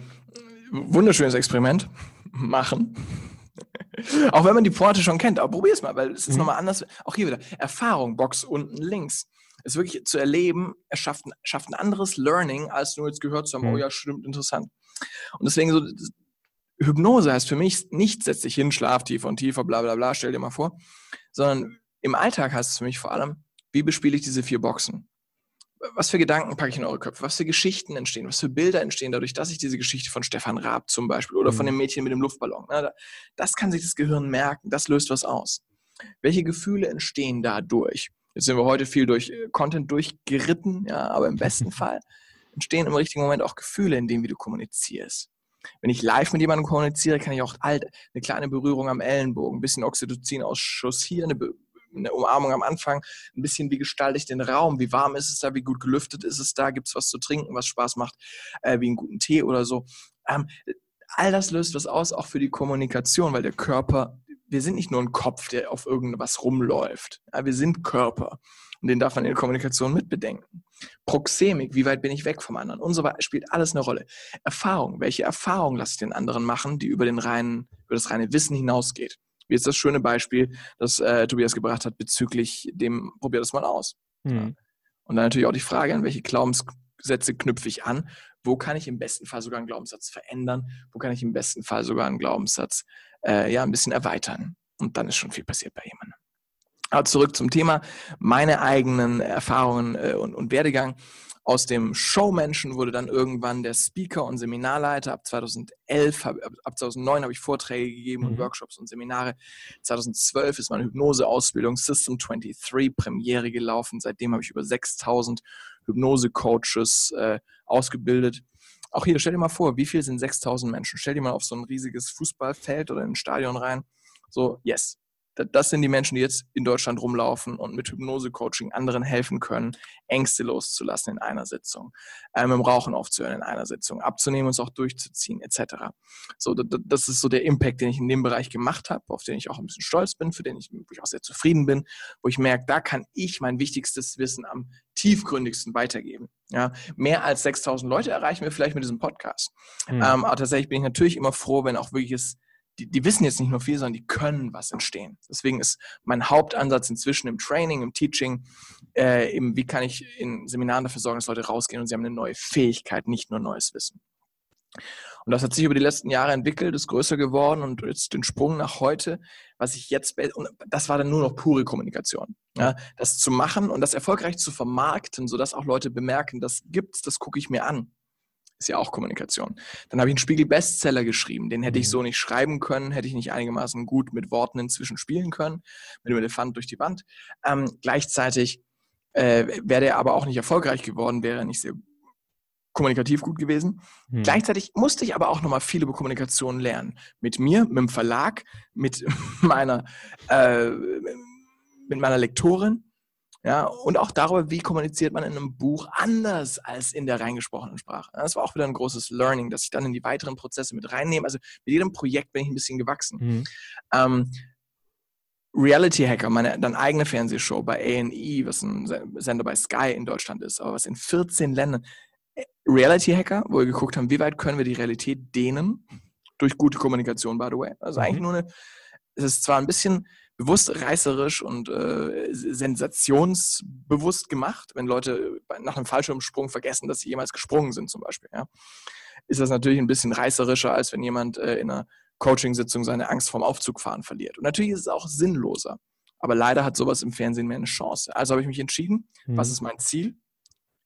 wunderschönes Experiment. Machen. auch wenn man die Pforte schon kennt, aber probier es mal, weil es ist mhm. nochmal anders. Auch hier wieder, Erfahrung, Box unten links. Es wirklich zu erleben, es schafft, schafft ein anderes Learning, als nur jetzt gehört zu haben, oh mhm. oh ja, stimmt, interessant. Und deswegen so, Hypnose heißt für mich nicht, setz dich hin, schlaf tiefer und tiefer, bla bla bla, stell dir mal vor, sondern im Alltag heißt es für mich vor allem, wie bespiele ich diese vier Boxen? Was für Gedanken packe ich in eure Köpfe? Was für Geschichten entstehen? Was für Bilder entstehen dadurch, dass ich diese Geschichte von Stefan Raab zum Beispiel oder von mhm. dem Mädchen mit dem Luftballon, ne, das kann sich das Gehirn merken, das löst was aus. Welche Gefühle entstehen dadurch? Jetzt sind wir heute viel durch äh, Content durchgeritten, ja, aber im besten Fall entstehen im richtigen Moment auch Gefühle, in denen wie du kommunizierst. Wenn ich live mit jemandem kommuniziere, kann ich auch alt, eine kleine Berührung am Ellenbogen, ein bisschen Oxytocinausschuss hier, eine eine Umarmung am Anfang, ein bisschen, wie gestalte ich den Raum, wie warm ist es da, wie gut gelüftet ist es da, gibt es was zu trinken, was Spaß macht, äh, wie einen guten Tee oder so. Ähm, all das löst was aus, auch für die Kommunikation, weil der Körper, wir sind nicht nur ein Kopf, der auf irgendwas rumläuft. Ja, wir sind Körper. Und den darf man in der Kommunikation mitbedenken. Proxemik, wie weit bin ich weg vom anderen und so weiter, spielt alles eine Rolle. Erfahrung, welche Erfahrung lasse ich den anderen machen, die über, den reinen, über das reine Wissen hinausgeht. Wie ist das schöne Beispiel, das äh, Tobias gebracht hat bezüglich dem, probier das mal aus. Mhm. Und dann natürlich auch die Frage, an welche Glaubenssätze knüpfe ich an? Wo kann ich im besten Fall sogar einen Glaubenssatz verändern? Wo kann ich im besten Fall sogar einen Glaubenssatz äh, ja, ein bisschen erweitern? Und dann ist schon viel passiert bei jemandem. Aber zurück zum Thema, meine eigenen Erfahrungen äh, und, und Werdegang. Aus dem Showmenschen wurde dann irgendwann der Speaker und Seminarleiter. Ab 2011, ab 2009 habe ich Vorträge gegeben und mhm. Workshops und Seminare. 2012 ist meine Hypnose-Ausbildung System 23 Premiere gelaufen. Seitdem habe ich über 6000 Hypnose-Coaches äh, ausgebildet. Auch hier, stell dir mal vor, wie viel sind 6000 Menschen? Stell dir mal auf so ein riesiges Fußballfeld oder in ein Stadion rein. So, yes, das sind die Menschen, die jetzt in Deutschland rumlaufen und mit Hypnose-Coaching anderen helfen können, Ängste loszulassen in einer Sitzung, ähm, im Rauchen aufzuhören in einer Sitzung, abzunehmen und es auch durchzuziehen, etc. So, das ist so der Impact, den ich in dem Bereich gemacht habe, auf den ich auch ein bisschen stolz bin, für den ich, wo ich auch sehr zufrieden bin, wo ich merke, da kann ich mein wichtigstes Wissen am tiefgründigsten weitergeben. Ja, mehr als 6000 Leute erreichen wir vielleicht mit diesem Podcast. Mhm. Ähm, aber tatsächlich bin ich natürlich immer froh, wenn auch wirkliches die, die wissen jetzt nicht nur viel, sondern die können was entstehen. Deswegen ist mein Hauptansatz inzwischen im Training, im Teaching, äh, eben, wie kann ich in Seminaren dafür sorgen, dass Leute rausgehen und sie haben eine neue Fähigkeit, nicht nur neues Wissen. Und das hat sich über die letzten Jahre entwickelt, ist größer geworden und jetzt den Sprung nach heute, was ich jetzt, und das war dann nur noch pure Kommunikation. Ja, das zu machen und das erfolgreich zu vermarkten, sodass auch Leute bemerken, das gibt's, das gucke ich mir an. Ist ja auch Kommunikation. Dann habe ich einen Spiegel-Bestseller geschrieben. Den hätte ich so mhm. nicht schreiben können, hätte ich nicht einigermaßen gut mit Worten inzwischen spielen können, mit dem Elefant durch die Wand. Ähm, gleichzeitig äh, wäre er aber auch nicht erfolgreich geworden, wäre er nicht sehr kommunikativ gut gewesen. Hm. Gleichzeitig musste ich aber auch nochmal viel über Kommunikation lernen. Mit mir, mit dem Verlag, mit meiner, äh, mit meiner Lektorin ja, und auch darüber, wie kommuniziert man in einem Buch anders als in der reingesprochenen Sprache. Das war auch wieder ein großes Learning, dass ich dann in die weiteren Prozesse mit reinnehme. Also mit jedem Projekt bin ich ein bisschen gewachsen. Mhm. Ähm, Reality Hacker, meine dann eigene Fernsehshow bei A&E, was ein Sender bei Sky in Deutschland ist, aber was in 14 Ländern. Äh, Reality Hacker, wo wir geguckt haben, wie weit können wir die Realität dehnen durch gute Kommunikation, by the way. Also mhm. eigentlich nur eine, es ist zwar ein bisschen bewusst reißerisch und äh, sensationsbewusst gemacht, wenn Leute nach einem Fallschirmsprung vergessen, dass sie jemals gesprungen sind zum Beispiel. Ja. Ist das natürlich ein bisschen reißerischer, als wenn jemand äh, in einer Coaching-Sitzung seine Angst vorm Aufzugfahren verliert. Und natürlich ist es auch sinnloser. Aber leider hat sowas im Fernsehen mehr eine Chance. Also habe ich mich entschieden, mhm. was ist mein Ziel?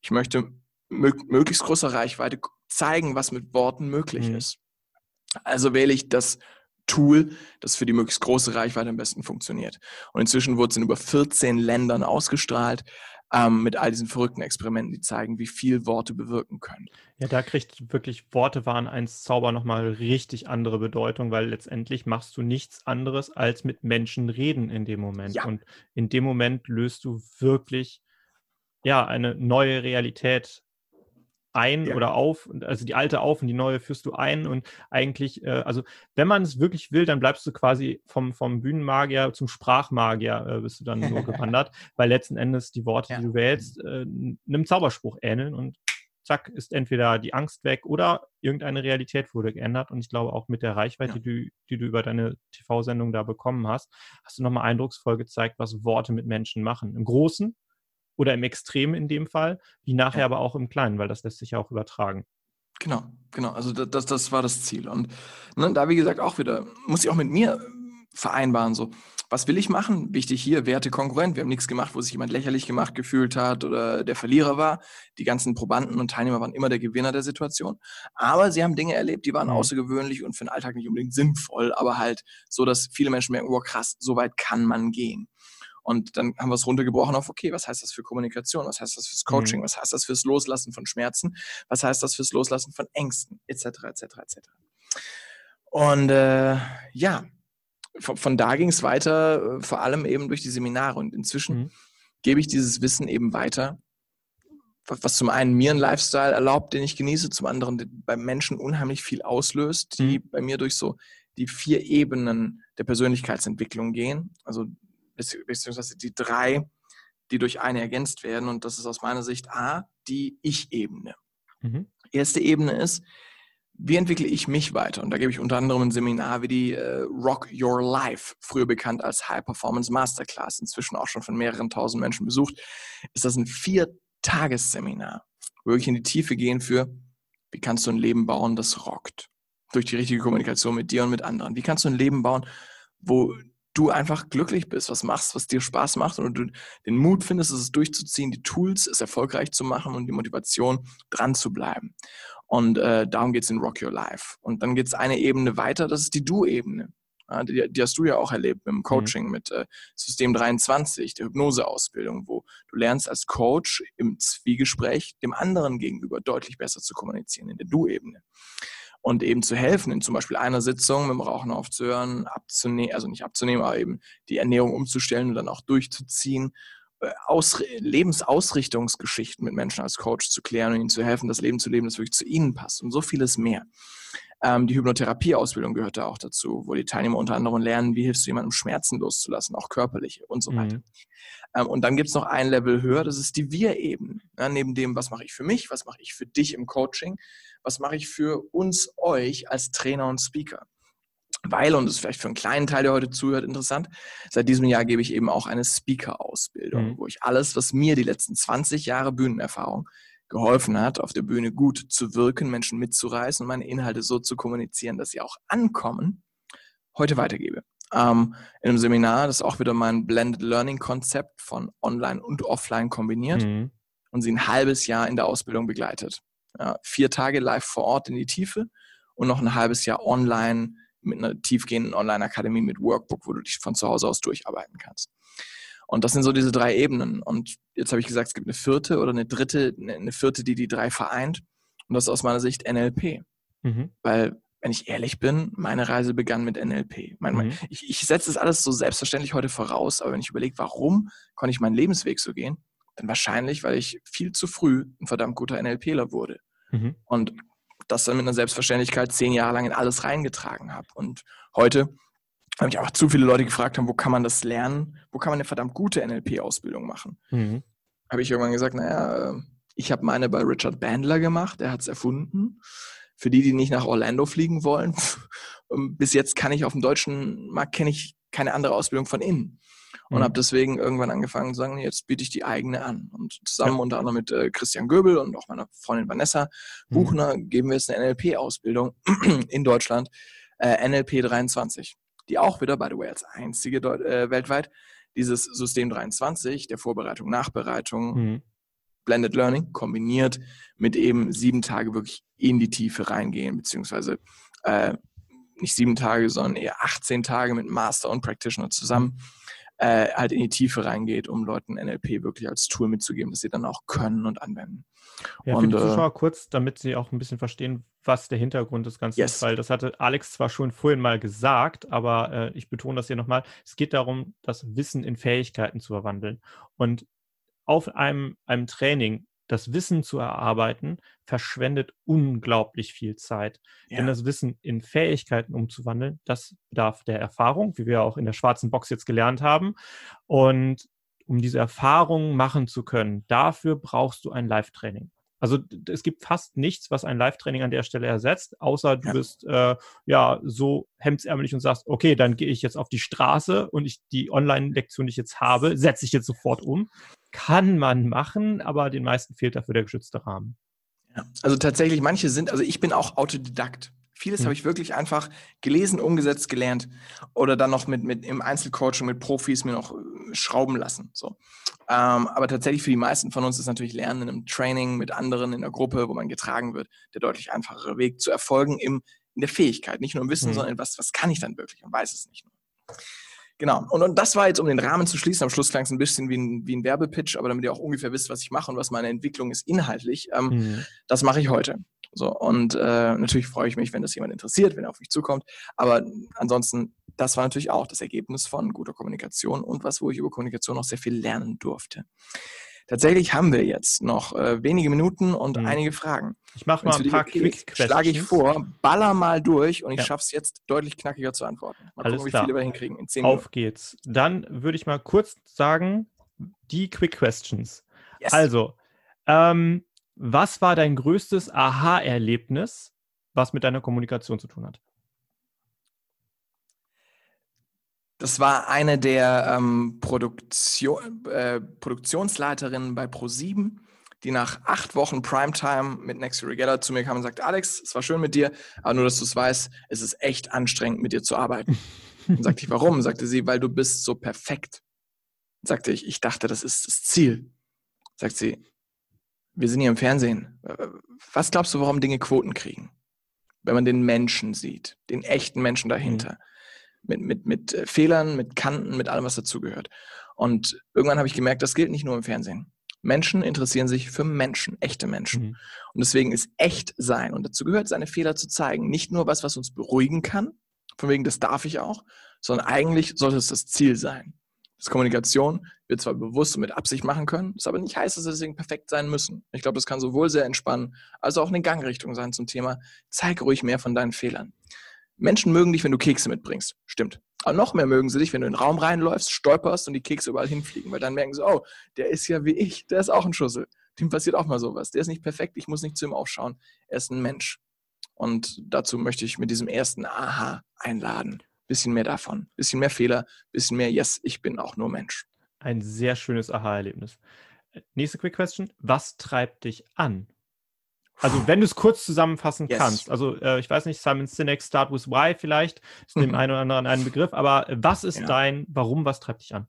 Ich möchte möglichst großer Reichweite zeigen, was mit Worten möglich mhm. ist. Also wähle ich das Tool, das für die möglichst große Reichweite am besten funktioniert. Und inzwischen wurde es in über 14 Ländern ausgestrahlt ähm, mit all diesen verrückten Experimenten, die zeigen, wie viel Worte bewirken können. Ja, da kriegt wirklich Worte waren eins Zauber nochmal richtig andere Bedeutung, weil letztendlich machst du nichts anderes als mit Menschen reden in dem Moment. Ja. Und in dem Moment löst du wirklich ja eine neue Realität ein ja. oder auf, also die alte auf und die neue führst du ein und eigentlich, äh, also wenn man es wirklich will, dann bleibst du quasi vom, vom Bühnenmagier zum Sprachmagier äh, bist du dann nur gewandert, weil letzten Endes die Worte, ja. die du wählst, äh, einem Zauberspruch ähneln und zack, ist entweder die Angst weg oder irgendeine Realität wurde geändert. Und ich glaube auch mit der Reichweite, ja. die, die, du über deine TV-Sendung da bekommen hast, hast du nochmal eindrucksvoll gezeigt, was Worte mit Menschen machen. Im Großen oder im Extrem in dem Fall, wie nachher ja. aber auch im Kleinen, weil das lässt sich ja auch übertragen. Genau, genau. Also das, das war das Ziel. Und ne, da, wie gesagt, auch wieder, muss ich auch mit mir vereinbaren, so, was will ich machen? Wichtig hier, Werte Konkurrent. Wir haben nichts gemacht, wo sich jemand lächerlich gemacht gefühlt hat oder der Verlierer war. Die ganzen Probanden und Teilnehmer waren immer der Gewinner der Situation. Aber sie haben Dinge erlebt, die waren mhm. außergewöhnlich und für den Alltag nicht unbedingt sinnvoll, aber halt so, dass viele Menschen merken, oh krass, so weit kann man gehen. Und dann haben wir es runtergebrochen auf, okay, was heißt das für Kommunikation? Was heißt das fürs Coaching? Mhm. Was heißt das fürs Loslassen von Schmerzen? Was heißt das fürs Loslassen von Ängsten? Etc., etc., etc. Und äh, ja, von, von da ging es weiter, äh, vor allem eben durch die Seminare. Und inzwischen mhm. gebe ich dieses Wissen eben weiter, was zum einen mir einen Lifestyle erlaubt, den ich genieße, zum anderen bei Menschen unheimlich viel auslöst, die mhm. bei mir durch so die vier Ebenen der Persönlichkeitsentwicklung gehen. Also beziehungsweise die drei, die durch eine ergänzt werden. Und das ist aus meiner Sicht A, die Ich-Ebene. Mhm. Erste Ebene ist, wie entwickle ich mich weiter? Und da gebe ich unter anderem ein Seminar wie die äh, Rock Your Life, früher bekannt als High Performance Masterclass, inzwischen auch schon von mehreren tausend Menschen besucht. Ist das ein Vier-Tages-Seminar, wirklich in die Tiefe gehen für, wie kannst du ein Leben bauen, das rockt? Durch die richtige Kommunikation mit dir und mit anderen. Wie kannst du ein Leben bauen, wo du einfach glücklich bist, was machst, was dir Spaß macht und du den Mut findest, es durchzuziehen, die Tools, es erfolgreich zu machen und die Motivation, dran zu bleiben. Und äh, darum geht es in Rock Your Life. Und dann geht es eine Ebene weiter, das ist die Du-Ebene. Ja, die, die, hast du ja auch erlebt mit dem mhm. Coaching, mhm. mit äh, System 23, der Hypnoseausbildung, wo du lernst als Coach im Zwiegespräch dem anderen gegenüber deutlich besser zu kommunizieren, in der Du-Ebene und eben zu helfen, in zum Beispiel einer Sitzung mit dem Rauchen aufzuhören, abzunehmen, also nicht abzunehmen, aber eben die Ernährung umzustellen und dann auch durchzuziehen, äh, Aus Lebensausrichtungsgeschichten mit Menschen als Coach zu klären und ihnen zu helfen, das Leben zu leben, das wirklich zu ihnen passt und so vieles mehr. Ähm, die Hypnotherapieausbildung gehört da auch dazu, wo die Teilnehmer unter anderem lernen, wie hilfst du jemandem Schmerzen loszulassen, auch körperliche und so weiter. Mhm. Ähm, und dann gibt es noch ein Level höher, das ist die Wir-Ebene. Ja, neben dem, was mache ich für mich, was mache ich für dich im Coaching, was mache ich für uns, euch als Trainer und Speaker. Weil, und das ist vielleicht für einen kleinen Teil, der heute zuhört, interessant, seit diesem Jahr gebe ich eben auch eine Speaker-Ausbildung, mhm. wo ich alles, was mir die letzten 20 Jahre Bühnenerfahrung geholfen hat, auf der Bühne gut zu wirken, Menschen mitzureißen und meine Inhalte so zu kommunizieren, dass sie auch ankommen, heute weitergebe. Ähm, in einem Seminar, das auch wieder mein Blended Learning Konzept von Online und Offline kombiniert mhm. und sie ein halbes Jahr in der Ausbildung begleitet. Ja, vier Tage live vor Ort in die Tiefe und noch ein halbes Jahr online mit einer tiefgehenden Online-Akademie mit Workbook, wo du dich von zu Hause aus durcharbeiten kannst. Und das sind so diese drei Ebenen. Und jetzt habe ich gesagt, es gibt eine vierte oder eine dritte, eine vierte, die die drei vereint. Und das ist aus meiner Sicht NLP. Mhm. Weil, wenn ich ehrlich bin, meine Reise begann mit NLP. Mein, mhm. ich, ich setze das alles so selbstverständlich heute voraus, aber wenn ich überlege, warum konnte ich meinen Lebensweg so gehen, dann wahrscheinlich, weil ich viel zu früh ein verdammt guter NLPler wurde. Mhm. Und das dann mit einer Selbstverständlichkeit zehn Jahre lang in alles reingetragen habe. Und heute habe ich auch zu viele Leute gefragt haben, wo kann man das lernen? Wo kann man eine verdammt gute NLP-Ausbildung machen? Mhm. Habe ich irgendwann gesagt, naja, äh, ich habe meine bei Richard Bandler gemacht, er hat es erfunden. Für die, die nicht nach Orlando fliegen wollen, bis jetzt kann ich auf dem deutschen Markt kenne ich keine andere Ausbildung von innen und mhm. habe deswegen irgendwann angefangen zu sagen, jetzt biete ich die eigene an. Und zusammen ja. unter anderem mit äh, Christian Göbel und auch meiner Freundin Vanessa mhm. Buchner mhm. geben wir jetzt eine NLP-Ausbildung in Deutschland, äh, NLP 23, die auch wieder, by the way, als einzige Deut äh, weltweit dieses System 23 der Vorbereitung, Nachbereitung, mhm. Blended Learning kombiniert mit eben sieben Tage wirklich in die Tiefe reingehen, beziehungsweise äh, nicht sieben Tage, sondern eher 18 Tage mit Master und Practitioner zusammen äh, halt in die Tiefe reingeht, um Leuten NLP wirklich als Tool mitzugeben, dass sie dann auch können und anwenden. Ja, und, für die Zuschauer äh, kurz, damit sie auch ein bisschen verstehen, was der Hintergrund des Ganzen yes. ist, weil das hatte Alex zwar schon vorhin mal gesagt, aber äh, ich betone das hier nochmal. Es geht darum, das Wissen in Fähigkeiten zu verwandeln. Und auf einem, einem Training das Wissen zu erarbeiten, verschwendet unglaublich viel Zeit. Ja. Denn das Wissen in Fähigkeiten umzuwandeln, das bedarf der Erfahrung, wie wir auch in der schwarzen Box jetzt gelernt haben. Und um diese Erfahrung machen zu können, dafür brauchst du ein Live-Training. Also es gibt fast nichts, was ein Live-Training an der Stelle ersetzt, außer du ja. bist äh, ja so hemdsärmelig und sagst, okay, dann gehe ich jetzt auf die Straße und ich die Online-Lektion, die ich jetzt habe, setze ich jetzt sofort um. Kann man machen, aber den meisten fehlt dafür der geschützte Rahmen. Also tatsächlich, manche sind, also ich bin auch Autodidakt. Vieles mhm. habe ich wirklich einfach gelesen, umgesetzt, gelernt oder dann noch mit, mit im Einzelcoaching mit Profis mir noch äh, schrauben lassen. So. Ähm, aber tatsächlich für die meisten von uns ist natürlich Lernen in einem Training mit anderen in der Gruppe, wo man getragen wird, der deutlich einfachere Weg zu erfolgen im, in der Fähigkeit. Nicht nur im Wissen, mhm. sondern was, was kann ich dann wirklich und weiß es nicht nur. Genau. Und, und das war jetzt, um den Rahmen zu schließen. Am Schluss klang es ein bisschen wie ein, wie ein Werbepitch, aber damit ihr auch ungefähr wisst, was ich mache und was meine Entwicklung ist inhaltlich. Ähm, mhm. Das mache ich heute. So, und äh, natürlich freue ich mich, wenn das jemand interessiert, wenn er auf mich zukommt. Aber ansonsten, das war natürlich auch das Ergebnis von guter Kommunikation und was, wo ich über Kommunikation noch sehr viel lernen durfte. Tatsächlich haben wir jetzt noch äh, wenige Minuten und mhm. einige Fragen. Ich mache mal ein paar Quick Questions. Schlage ich vor, baller mal durch und ich ja. schaffe es jetzt deutlich knackiger zu antworten. Mal Alles gucken, klar. wie viele wir hinkriegen. In zehn Auf Minuten. geht's. Dann würde ich mal kurz sagen, die Quick Questions. Yes. Also, ähm, was war dein größtes Aha-Erlebnis, was mit deiner Kommunikation zu tun hat? Das war eine der ähm, Produktion, äh, Produktionsleiterinnen bei Pro7, die nach acht Wochen Primetime mit Next Regatta zu mir kam und sagte, Alex, es war schön mit dir, aber nur, dass du es weißt, es ist echt anstrengend, mit dir zu arbeiten. und sagte ich, warum? Sagte sie, weil du bist so perfekt. Sagte ich, ich dachte, das ist das Ziel. Sagt sie, wir sind hier im Fernsehen. Was glaubst du, warum Dinge Quoten kriegen? Wenn man den Menschen sieht, den echten Menschen dahinter. Mhm mit, mit, mit äh, Fehlern, mit Kanten, mit allem, was dazugehört. Und irgendwann habe ich gemerkt, das gilt nicht nur im Fernsehen. Menschen interessieren sich für Menschen, echte Menschen. Mhm. Und deswegen ist echt sein, und dazu gehört, seine Fehler zu zeigen, nicht nur was, was uns beruhigen kann, von wegen, das darf ich auch, sondern eigentlich sollte es das Ziel sein. Das Kommunikation wird zwar bewusst und mit Absicht machen können, das aber nicht heißt, dass wir deswegen perfekt sein müssen. Ich glaube, das kann sowohl sehr entspannen, als auch eine Gangrichtung sein zum Thema, zeig ruhig mehr von deinen Fehlern. Menschen mögen dich, wenn du Kekse mitbringst. Stimmt. Aber noch mehr mögen sie dich, wenn du in den Raum reinläufst, stolperst und die Kekse überall hinfliegen, weil dann merken sie, oh, der ist ja wie ich, der ist auch ein Schussel. Dem passiert auch mal sowas. Der ist nicht perfekt, ich muss nicht zu ihm aufschauen. Er ist ein Mensch. Und dazu möchte ich mit diesem ersten Aha einladen. Bisschen mehr davon. Bisschen mehr Fehler, bisschen mehr Yes, ich bin auch nur Mensch. Ein sehr schönes Aha-Erlebnis. Nächste Quick Question. Was treibt dich an? Also wenn du es kurz zusammenfassen yes. kannst. Also äh, ich weiß nicht, Simon Sinek Start with Why vielleicht, ist dem einen oder anderen ein Begriff, aber äh, was ist ja. dein Warum, was treibt dich an?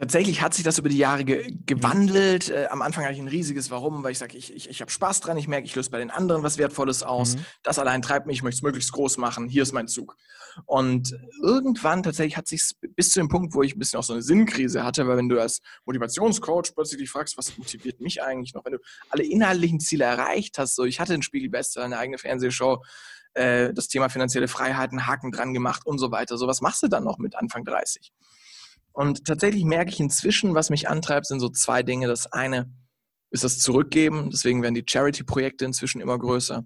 Tatsächlich hat sich das über die Jahre ge gewandelt. Äh, am Anfang hatte ich ein riesiges Warum, weil ich sage, ich, ich, ich habe Spaß dran, ich merke, ich löse bei den anderen was Wertvolles aus. Mhm. Das allein treibt mich, ich möchte es möglichst groß machen, hier ist mein Zug. Und irgendwann tatsächlich hat sich bis zu dem Punkt, wo ich ein bisschen auch so eine Sinnkrise hatte, weil wenn du als Motivationscoach plötzlich dich fragst, was motiviert mich eigentlich noch, wenn du alle inhaltlichen Ziele erreicht hast, so ich hatte den Spiegelbester, eine eigene Fernsehshow, äh, das Thema finanzielle Freiheiten, Haken dran gemacht und so weiter. So was machst du dann noch mit Anfang 30? Und tatsächlich merke ich inzwischen, was mich antreibt, sind so zwei Dinge. Das eine ist das Zurückgeben, deswegen werden die Charity-Projekte inzwischen immer größer.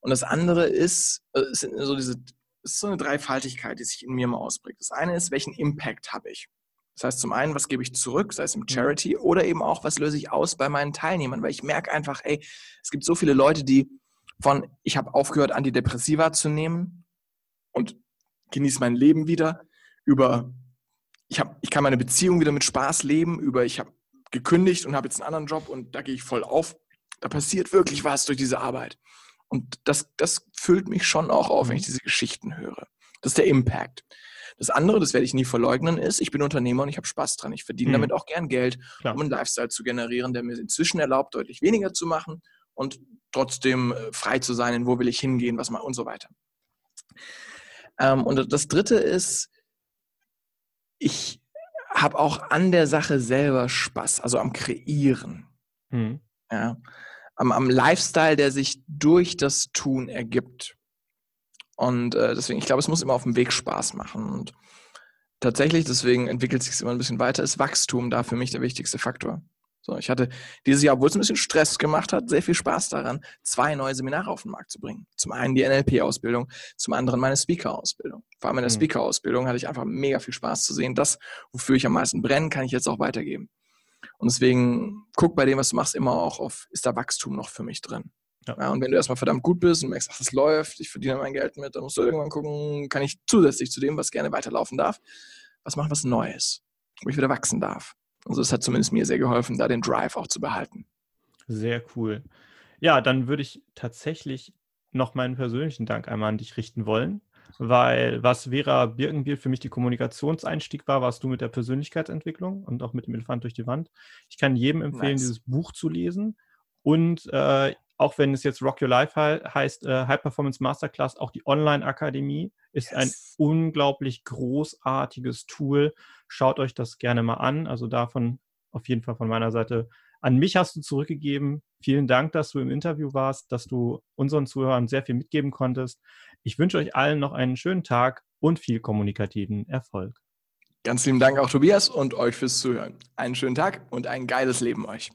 Und das andere ist, äh, sind so diese, ist so eine Dreifaltigkeit, die sich in mir mal ausprägt. Das eine ist, welchen Impact habe ich? Das heißt, zum einen, was gebe ich zurück, sei es im mhm. Charity, oder eben auch, was löse ich aus bei meinen Teilnehmern? Weil ich merke einfach, ey, es gibt so viele Leute, die von, ich habe aufgehört, Antidepressiva zu nehmen und genieße mein Leben wieder, über ich, hab, ich kann meine Beziehung wieder mit Spaß leben, über ich habe gekündigt und habe jetzt einen anderen Job und da gehe ich voll auf. Da passiert wirklich was durch diese Arbeit. Und das, das füllt mich schon auch auf, wenn ich mhm. diese Geschichten höre. Das ist der Impact. Das andere, das werde ich nie verleugnen, ist, ich bin Unternehmer und ich habe Spaß dran. Ich verdiene mhm. damit auch gern Geld, Klar. um einen Lifestyle zu generieren, der mir inzwischen erlaubt, deutlich weniger zu machen und trotzdem äh, frei zu sein, in wo will ich hingehen, was mal und so weiter. Ähm, und das dritte ist, ich habe auch an der Sache selber Spaß, also am Kreieren. Mhm. Ja, am, am Lifestyle, der sich durch das Tun ergibt. Und äh, deswegen, ich glaube, es muss immer auf dem Weg Spaß machen. Und tatsächlich, deswegen entwickelt sich es immer ein bisschen weiter, ist Wachstum da für mich der wichtigste Faktor. So, ich hatte dieses Jahr, obwohl es ein bisschen Stress gemacht hat, sehr viel Spaß daran, zwei neue Seminare auf den Markt zu bringen. Zum einen die NLP-Ausbildung, zum anderen meine Speaker-Ausbildung. Vor allem in der mhm. Speaker-Ausbildung hatte ich einfach mega viel Spaß zu sehen. Das, wofür ich am meisten brenne, kann ich jetzt auch weitergeben. Und deswegen guck bei dem, was du machst, immer auch auf, ist da Wachstum noch für mich drin? Ja. ja. und wenn du erstmal verdammt gut bist und merkst, ach, das läuft, ich verdiene mein Geld mit, dann musst du irgendwann gucken, kann ich zusätzlich zu dem, was gerne weiterlaufen darf, was machen, was Neues, wo ich wieder wachsen darf. Also das hat zumindest mir sehr geholfen, da den Drive auch zu behalten. Sehr cool. Ja, dann würde ich tatsächlich noch meinen persönlichen Dank einmal an dich richten wollen, weil was Vera Birkenbiel für mich die Kommunikationseinstieg war, warst du mit der Persönlichkeitsentwicklung und auch mit dem Elefant durch die Wand. Ich kann jedem empfehlen, nice. dieses Buch zu lesen und äh, auch wenn es jetzt Rock Your Life he heißt, äh, High Performance Masterclass, auch die Online-Akademie ist yes. ein unglaublich großartiges Tool. Schaut euch das gerne mal an. Also davon auf jeden Fall von meiner Seite. An mich hast du zurückgegeben. Vielen Dank, dass du im Interview warst, dass du unseren Zuhörern sehr viel mitgeben konntest. Ich wünsche euch allen noch einen schönen Tag und viel kommunikativen Erfolg. Ganz lieben Dank auch Tobias und euch fürs Zuhören. Einen schönen Tag und ein geiles Leben euch.